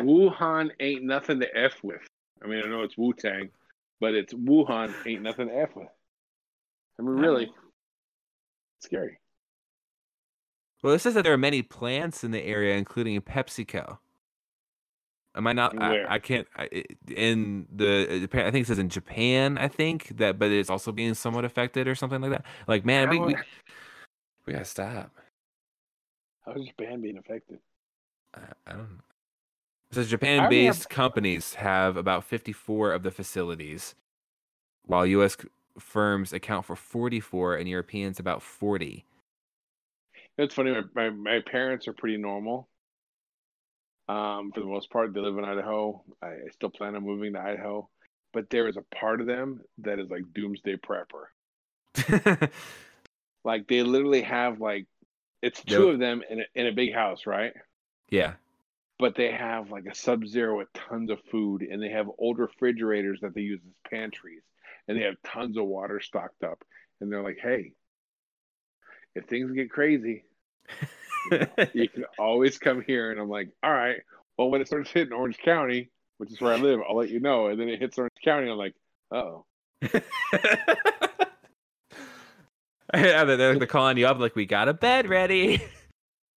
Wuhan ain't nothing to f with. I mean, I know it's Wu Tang, but it's Wuhan ain't nothing to f with. I mean, really, scary. Well, it says that there are many plants in the area, including PepsiCo. Am I not? I, I can't. I, in the, I think it says in Japan. I think that, but it's also being somewhat affected or something like that. Like, man, we, we we gotta stop. How is Japan being affected? I, I don't. Know. It says I Japan-based companies have about 54 of the facilities, while U.S. firms account for 44 and Europeans about 40. It's funny. My, my my parents are pretty normal. Um, for the most part, they live in Idaho. I, I still plan on moving to Idaho, but there is a part of them that is like doomsday prepper. (laughs) Like they literally have like it's two Yep. of them in a, in a big house, right? yeah. But they have like a sub zero with tons of food, and they have old refrigerators that they use as pantries, and they have tons of water stocked up. And they're like, hey, if things get crazy, you (laughs) can always come here. And I'm like, all right. Well, when it starts hitting Orange County, which is where I live, I'll let you know. And then it hits Orange County. I'm like, oh, (laughs) yeah, they're, they're calling you up like we got a bed ready. (laughs)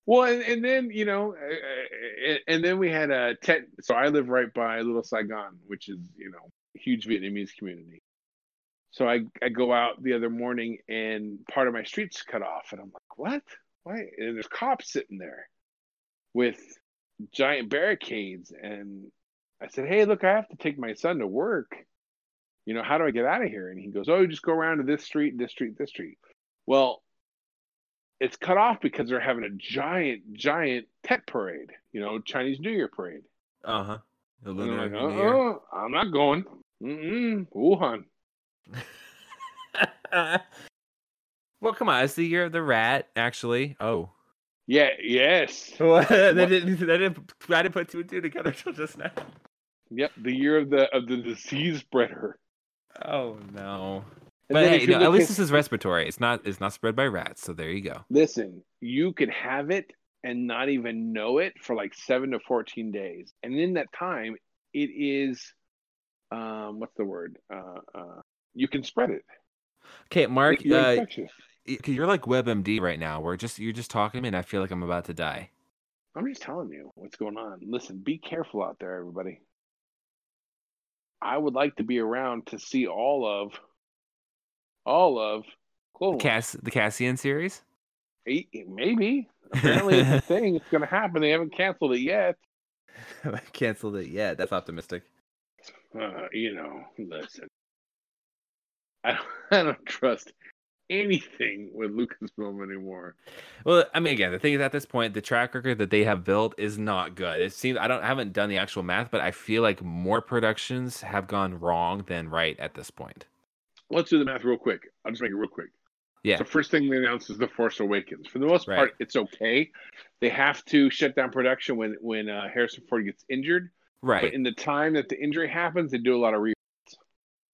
well, and, and then you know, uh, uh, and then we had a tet. So I live right by Little Saigon, which is you know huge Vietnamese community. So I I go out the other morning and part of my street's cut off, and I'm like, what? Why? And there's cops sitting there with giant barricades, and I said, hey, look, I have to take my son to work. You know, how do I get out of here? And he goes, oh, you just go around to this street, this street, this street. Well, it's cut off because they're having a giant, giant Tet parade. You know, Chinese New Year parade. Uh huh. I'm like, uh-uh, I'm not going. Mm-mm, Wuhan. (laughs) well, come on. It's the year of the rat, actually. Oh. Yeah, yes. (laughs) What? they didn't. They didn't. I didn't put two and two together till just now. Yep, the year of the of the disease spreader. Oh no. But hey, if you you know, at least this is respiratory. It's not. It's not spread by rats. So there you go. listen, you could have it and not even know it for like seven to fourteen days, and in that time, it is, um, what's the word? Uh, uh, you can spread it. Okay, Mark. You're Uh, you're like WebMD right now. We're just. You're just talking to me, and I feel like I'm about to die. I'm just telling you what's going on. Listen, be careful out there, everybody. I would like to be around to see all of, all of Clone Wars. Cass, the Cassian series. Maybe. Apparently, it's a (laughs) thing. It's going to happen. They haven't canceled it yet. Canceled it yet. That's optimistic. Uh, you know, listen. I don't, (laughs) I don't trust anything with Lucasfilm anymore. Well, I mean, again, the thing is, at this point, the track record that they have built is not good. It seems I don't I haven't done the actual math, but I feel like more productions have gone wrong than right at this point. Let's do the math real quick. I'll just make it real quick. Yeah. So first thing they announce is the Force Awakens. For the most Right. part, it's okay. They have to shut down production when when uh, Harrison Ford gets injured. Right. But in the time that the injury happens, they do a lot of re.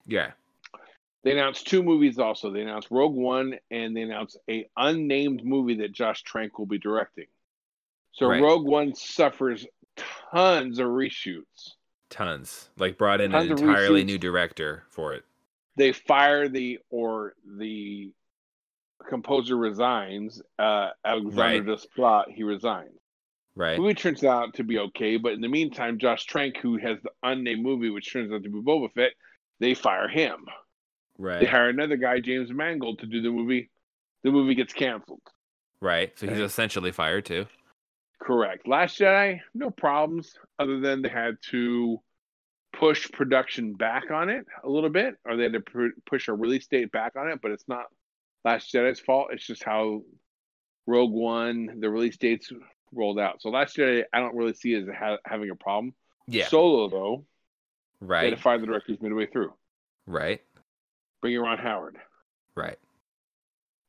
Yeah. They announced two movies also. They announced Rogue One and they announced a unnamed movie that Josh Trank will be directing. So Right. Rogue One suffers tons of reshoots. Tons. Like brought in Tons an entirely new director for it. They fire the or the composer resigns. Uh, Alexander Right. Desplat he resigns. Right. movie turns out to be okay, but in the meantime, Josh Trank, who has the unnamed movie, which turns out to be Boba Fett, they fire him. Right. They hire another guy, James Mangold, to do the movie. The movie gets canceled. Right. So he's essentially fired too. Correct. Last Jedi, no problems, other than they had to push production back on it a little bit, or they had to pu- push a release date back on it, but it's not Last Jedi's fault. It's just how Rogue One, the release dates rolled out. So Last Jedi, I don't really see as ha- having a problem. Yeah. Solo, though, right? they had to fire the directors midway through. Right. Bring in Ron Howard. Right.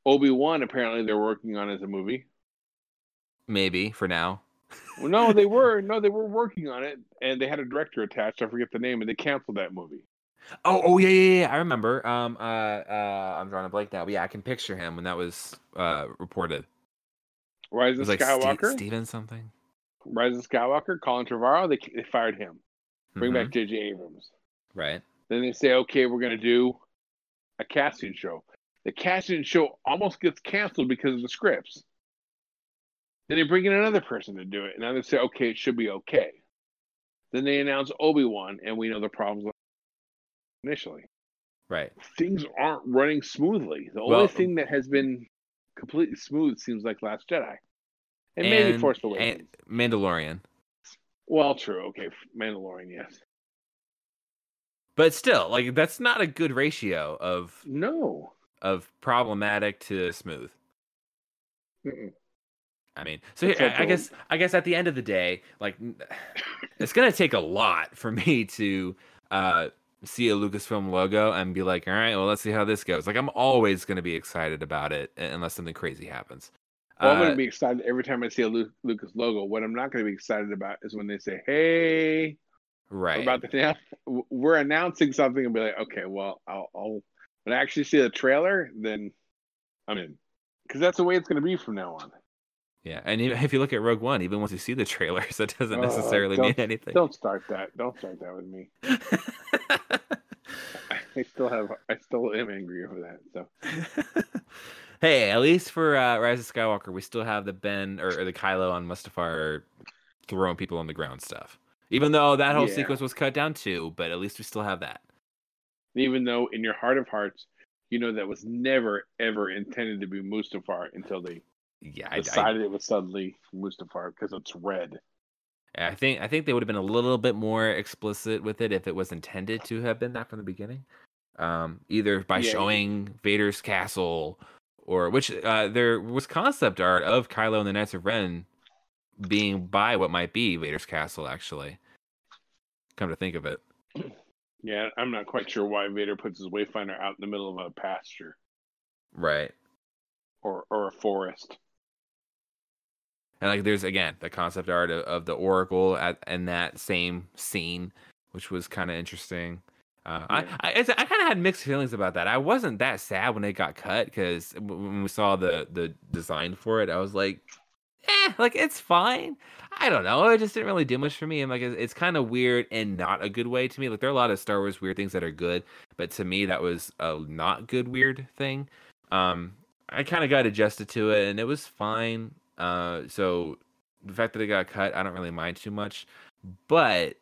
Obi Wan, apparently they're working on as a movie. Maybe for now. Well, no, they were no, they were working on it, and they had a director attached. I forget the name, and they canceled that movie. Oh, oh yeah, yeah, yeah. I remember. Um, uh, uh, I'm drawing a blank now. But yeah, I can picture him when that was uh reported. Rise of like Skywalker, Steven something. Rise of Skywalker, Colin Trevorrow. They they fired him. Bring Mhm. back J.J. Abrams. Right. Then they say, okay, we're going to do a casting show. The casting show almost gets canceled because of the scripts. Then they bring in another person to do it, and now they say, okay, it should be okay. Then they announce Obi Wan, and we know the problems initially. Right. Things aren't running smoothly. The Well- only thing that has been completely smooth seems like Last Jedi, and, maybe Force Awakens. and Mandalorian. well, true. Okay, Mandalorian, yes. But still, like that's not a good ratio of No. of problematic to smooth. Mm-mm. I mean, so here, I, I guess I guess at the end of the day, like (sighs) it's gonna take a lot for me to uh see a Lucasfilm logo and be like, all right, well, let's see how this goes. Like I'm always gonna be excited about it unless something crazy happens. Well, I'm Uh, going to be excited every time I see a Lu- Lucas logo. What I'm not going to be excited about is when they say, "Hey, right. we're about announce- we're announcing something," and be like, "Okay, well, I'll, I'll when I actually see the trailer, then I'm in." Because that's the way it's going to be from now on. Yeah, and even if you look at Rogue One, even once you see the trailers, (laughs) that doesn't Oh, necessarily mean don't- anything. Don't start that. Don't start that with me. (laughs) (laughs) I still have. I still am angry over that. So hey, at least for uh, Rise of Skywalker, we still have the Ben or, or the Kylo on Mustafar throwing people on the ground stuff. Even though that whole Yeah. sequence was cut down too, but at least we still have that. even though in your heart of hearts, you know that was never ever intended to be Mustafar until they Yeah, I, I, decided it was suddenly Mustafar because it's red. I think I think they would have been a little bit more explicit with it if it was intended to have been that from the beginning. Um, either by Yeah. showing Vader's castle, or which uh, there was concept art of Kylo and the Knights of Ren being by what might be Vader's castle. Actually, come to think of it, (clears throat) Yeah, I'm not quite sure why Vader puts his Wayfinder out in the middle of a pasture right? or or a forest. And like, there's again the concept art of, of the Oracle at in that same scene, which was kind of interesting. Uh, Yeah. I I, I kind of had mixed feelings about that. I wasn't that sad when it got cut because when we saw the the design for it, I was like, eh, like it's fine. I don't know. It just didn't really do much for me. And like, it's, it's kind of weird and not a good way to me. Like, there are a lot of Star Wars weird things that are good, but to me, that was a not good weird thing. Um, I kind of got adjusted to it, and it was fine. Uh, so the fact that it got cut, I don't really mind too much. But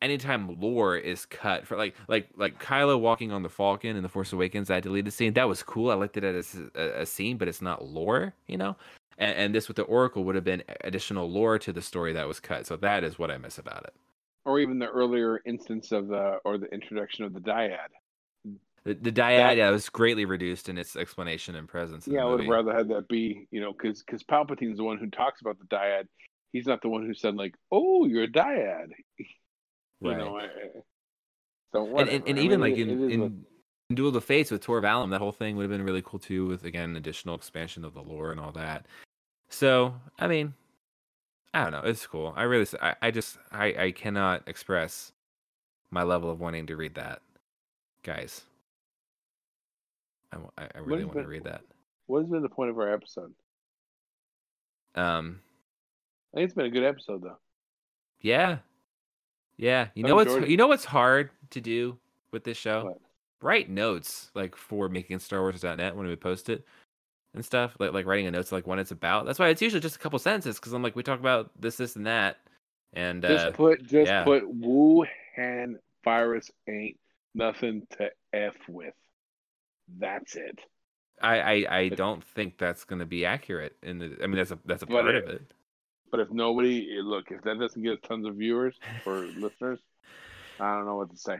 anytime lore is cut for like like like Kylo walking on the Falcon in the Force Awakens, that deleted the scene that was cool. I liked it as a, a scene, but it's not lore, you know. And, and this with the Oracle would have been additional lore to the story that was cut. So that is what I miss about it. Or even the earlier instance of the or the introduction of the dyad. The, the dyad yeah, was greatly reduced in its explanation and presence. Yeah, I would have rather had that be, you know, because because Palpatine's the one who talks about the dyad. He's not the one who said like, "Oh, you're a dyad." (laughs) You Right. know, I, I- so and, whatever. and, and I even mean, like in, in, what- in Duel of the Fates with Tor Valum, that whole thing would have been really cool too, with again additional expansion of the lore and all that. So I mean, I don't know, it's cool. I really, I, I just, I, I cannot express my level of wanting to read that, guys. I, I, really want to read that. what has been the point of our episode? Um, I think it's been a good episode though. yeah, yeah. You know what's, you know what's hard to do with this show? What? write notes like for making Star Wars.net when we post it and stuff. Like like writing a notes like what it's about. That's why it's usually just a couple sentences because I'm like we talk about this, this, and that, and Just uh, put just yeah. put Wuhan virus ain't nothing to f with. That's it. I, I I don't think that's gonna be accurate. In the I mean that's a that's a But part it- of it. But if nobody eh, look, if that doesn't get tons of viewers or listeners, I don't know what to say.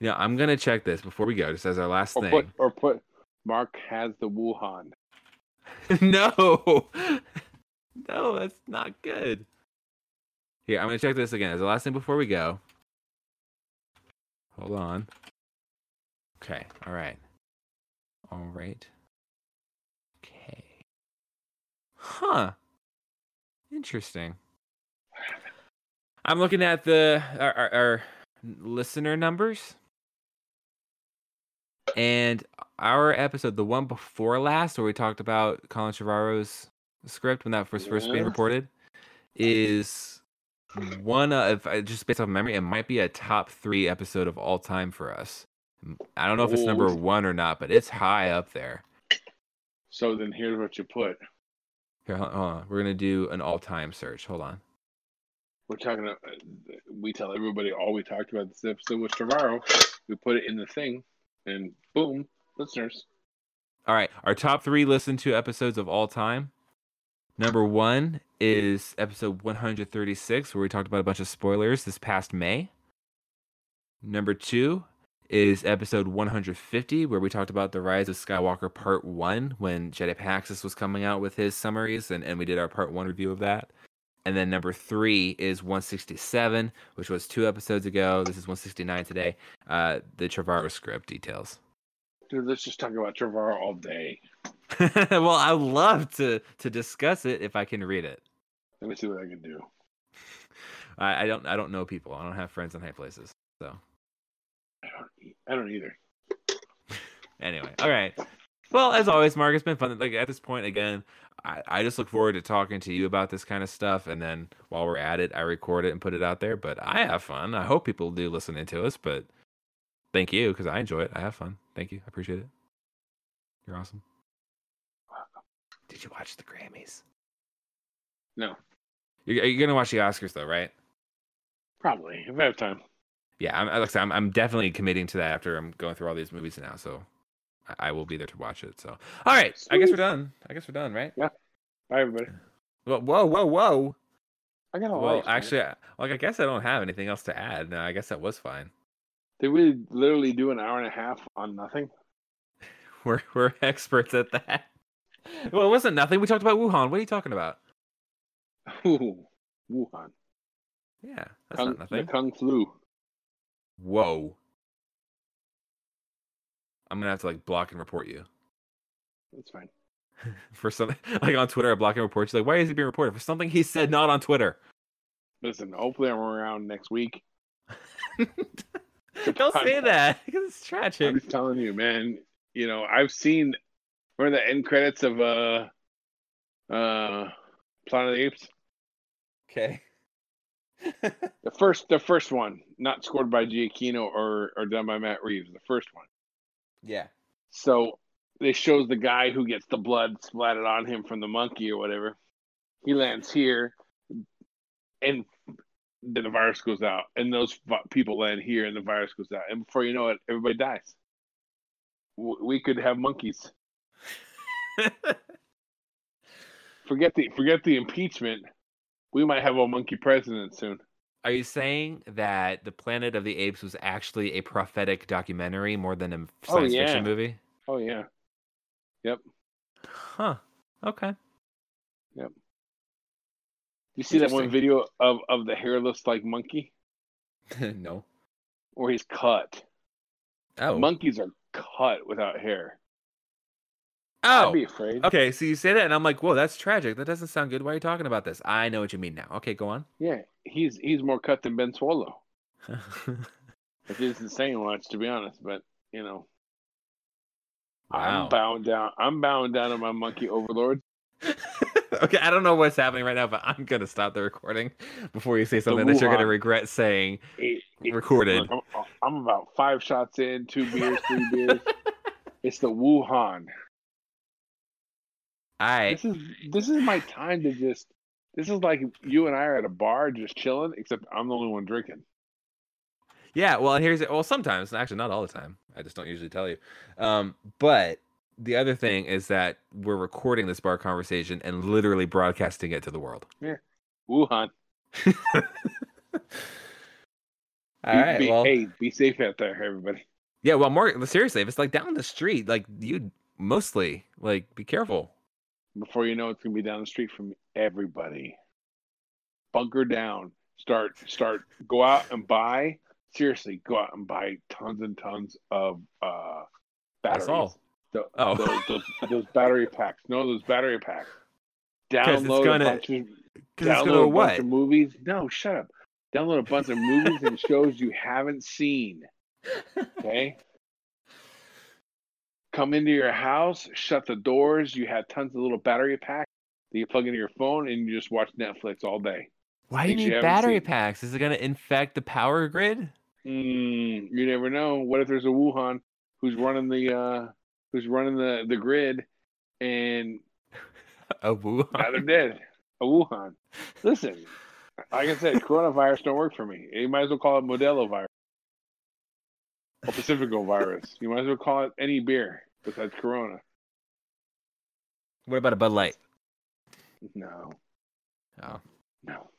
Yeah, I'm gonna check this before we go. Just as our last Or thing. put or put Mark has the Wuhan. (laughs) no, (laughs) no, that's not good. Here, I'm gonna check this again. As the last thing before we go. Hold on. Okay. All right. All right. Okay. Huh. Interesting. I'm looking at the our, our, our listener numbers, and our episode, the one before last, where we talked about Colin Trevorrow's script when that was first being reported, is one of uh, just based off memory, it might be a top three episode of all time for us. I don't know if it's number one or not, but it's high up there. So then here's what you put. Here, hold on. We're gonna do an all-time search. Hold on. We're talking. We tell everybody all we talked about this episode was Trevorrow. We put it in the thing, and boom, listeners. All right, our top three listened to episodes of all time. Number one is episode 136, where we talked about a bunch of spoilers this past May. Number two is episode 150, where we talked about the Rise of Skywalker Part 1 when Jedi Paxis was coming out with his summaries, and, and we did our Part 1 review of that. And then number three is 167, which was two episodes ago. This is 169 today. Uh, the Trevorrow script details. Dude, let's just talk about Trevorrow all day. (laughs) well, I'd love to to discuss it if I can read it. Let me see what I can do. I, I don't I don't know people. I don't have friends in high places. So I I don't either. anyway, all right. Well, as always, Mark, it's been fun. Like at this point, again, I, I just look forward to talking to you about this kind of stuff, and then while we're at it, I record it and put it out there. But I have fun. I hope people do listen into us. But thank you because I enjoy it. I have fun. Thank you. I appreciate it. You're awesome. Did you watch the Grammys? No, You're, you're gonna watch the Oscars though, right? probably if I have time. Yeah, I'm, like I said, I'm, I'm definitely committing to that after I'm going through all these movies now. So I, I will be there to watch it. So, all right, I guess we're done. I guess we're done, right? Yeah. Bye, everybody. Whoa, whoa, whoa, whoa. I got a lot. Well, actually, I- like I guess I don't have anything else to add. No, I guess that was fine. did we literally do an hour and a half on nothing? (laughs) We're we're experts at that. (laughs) Well, it wasn't nothing. We talked about Wuhan. What are you talking about? Ooh, (laughs) Wuhan. Yeah, that's Kung, not nothing. The Kung flu. Whoa. I'm gonna have to like block and report you That's fine. (laughs) for something like on Twitter. I block and report you. Like, why is he being reported for something he said not on Twitter? Listen, hopefully I'm around next week. (laughs) Don't say that because it's tragic. I'm just telling you, man. You know, I've seen remember the end credits of uh uh Planet of the Apes? Okay. (laughs) The first the first one, not scored by Giacchino or or done by Matt Reeves, the first one. yeah. So they shows the guy who gets the blood splattered on him from the monkey or whatever. He lands here, and then the virus goes out, and those people land here, and the virus goes out, and before you know it, everybody dies. We could have monkeys. (laughs) Forget the forget the impeachment. We might have a monkey president soon. Are you saying that the Planet of the Apes was actually a prophetic documentary more than a Oh, science yeah. fiction movie? Oh yeah, Yep. Huh. Okay. Yep. You see that one video of of the hairless like monkey (laughs) no. where he's cut. Oh. Monkeys are cut without hair. Oh. I'd be afraid. Okay, so you say that, and I'm like, whoa, that's tragic. That doesn't sound good. Why are you talking about this? I know what you mean now. Okay, go on. Yeah, he's he's more cut than Ben Solo. Which isn't saying much, to be honest. But you know, wow. I'm bowing down. I'm bowing down to my monkey overlords. (laughs) okay, I don't know what's happening right now, but I'm gonna stop the recording before you say something that you're gonna regret saying. It- it- Recorded. look, I'm, I'm about five shots in, two beers, three beers. (laughs) It's the Wuhan. I This is this is my time to just. This is like you and I are at a bar just chilling, except I'm the only one drinking. Yeah, well, and here's it. Well, sometimes, actually, not all the time. I just don't usually tell you. Um, but the other thing is that we're recording this bar conversation and literally broadcasting it to the world. Yeah, Wuhan. (laughs) All Be- right. be- well, hey, be safe out there, everybody. yeah. Well, more seriously, if it's like down the street, like you mostly like be careful. Before you know, it's gonna be down the street from everybody. Bunker down. Start. Start. Go out and buy. Seriously, go out and buy tons and tons of uh batteries. That's all. The- Oh. those, those, those battery packs. No, those battery packs. 'Cause it's Download gonna- a bunch of Because it's download gonna a bunch what? of movies. No, shut up. Download a bunch of movies and shows you haven't seen. (laughs) Okay. Come into your house, shut the doors. You have tons of little battery packs that you plug into your phone, and you just watch Netflix all day. Why do you you need haven't battery seen. packs? Is it gonna infect the power grid? Mm, you never know. What if there's a Wuhan who's running the uh, who's running the the grid, and (laughs) A Wuhan. now they're dead. A Wuhan. Listen, like I said, coronavirus don't work for me. You might as well call it Modelo virus or Pacifico virus. You might as well call it any beer besides Corona. What about a Bud Light? No, Oh. no,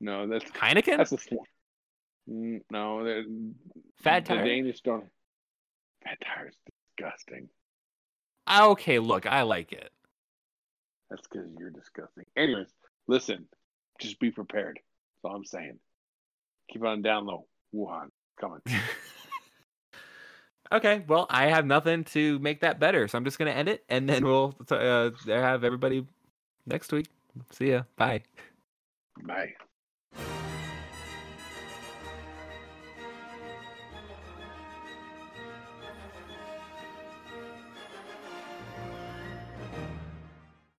no. That's Heineken? that's a sw- Mm, no. Fat the Danish don't. Satire's disgusting. Ah, Okay, look, I like it. That's because you're disgusting. Anyways, listen, just be prepared. That's all I'm saying. Keep on down low. Wuhan, coming. (laughs) okay, well, I have nothing to make that better, so I'm just gonna end it, and then we'll uh, have everybody next week. See ya. Bye. Bye.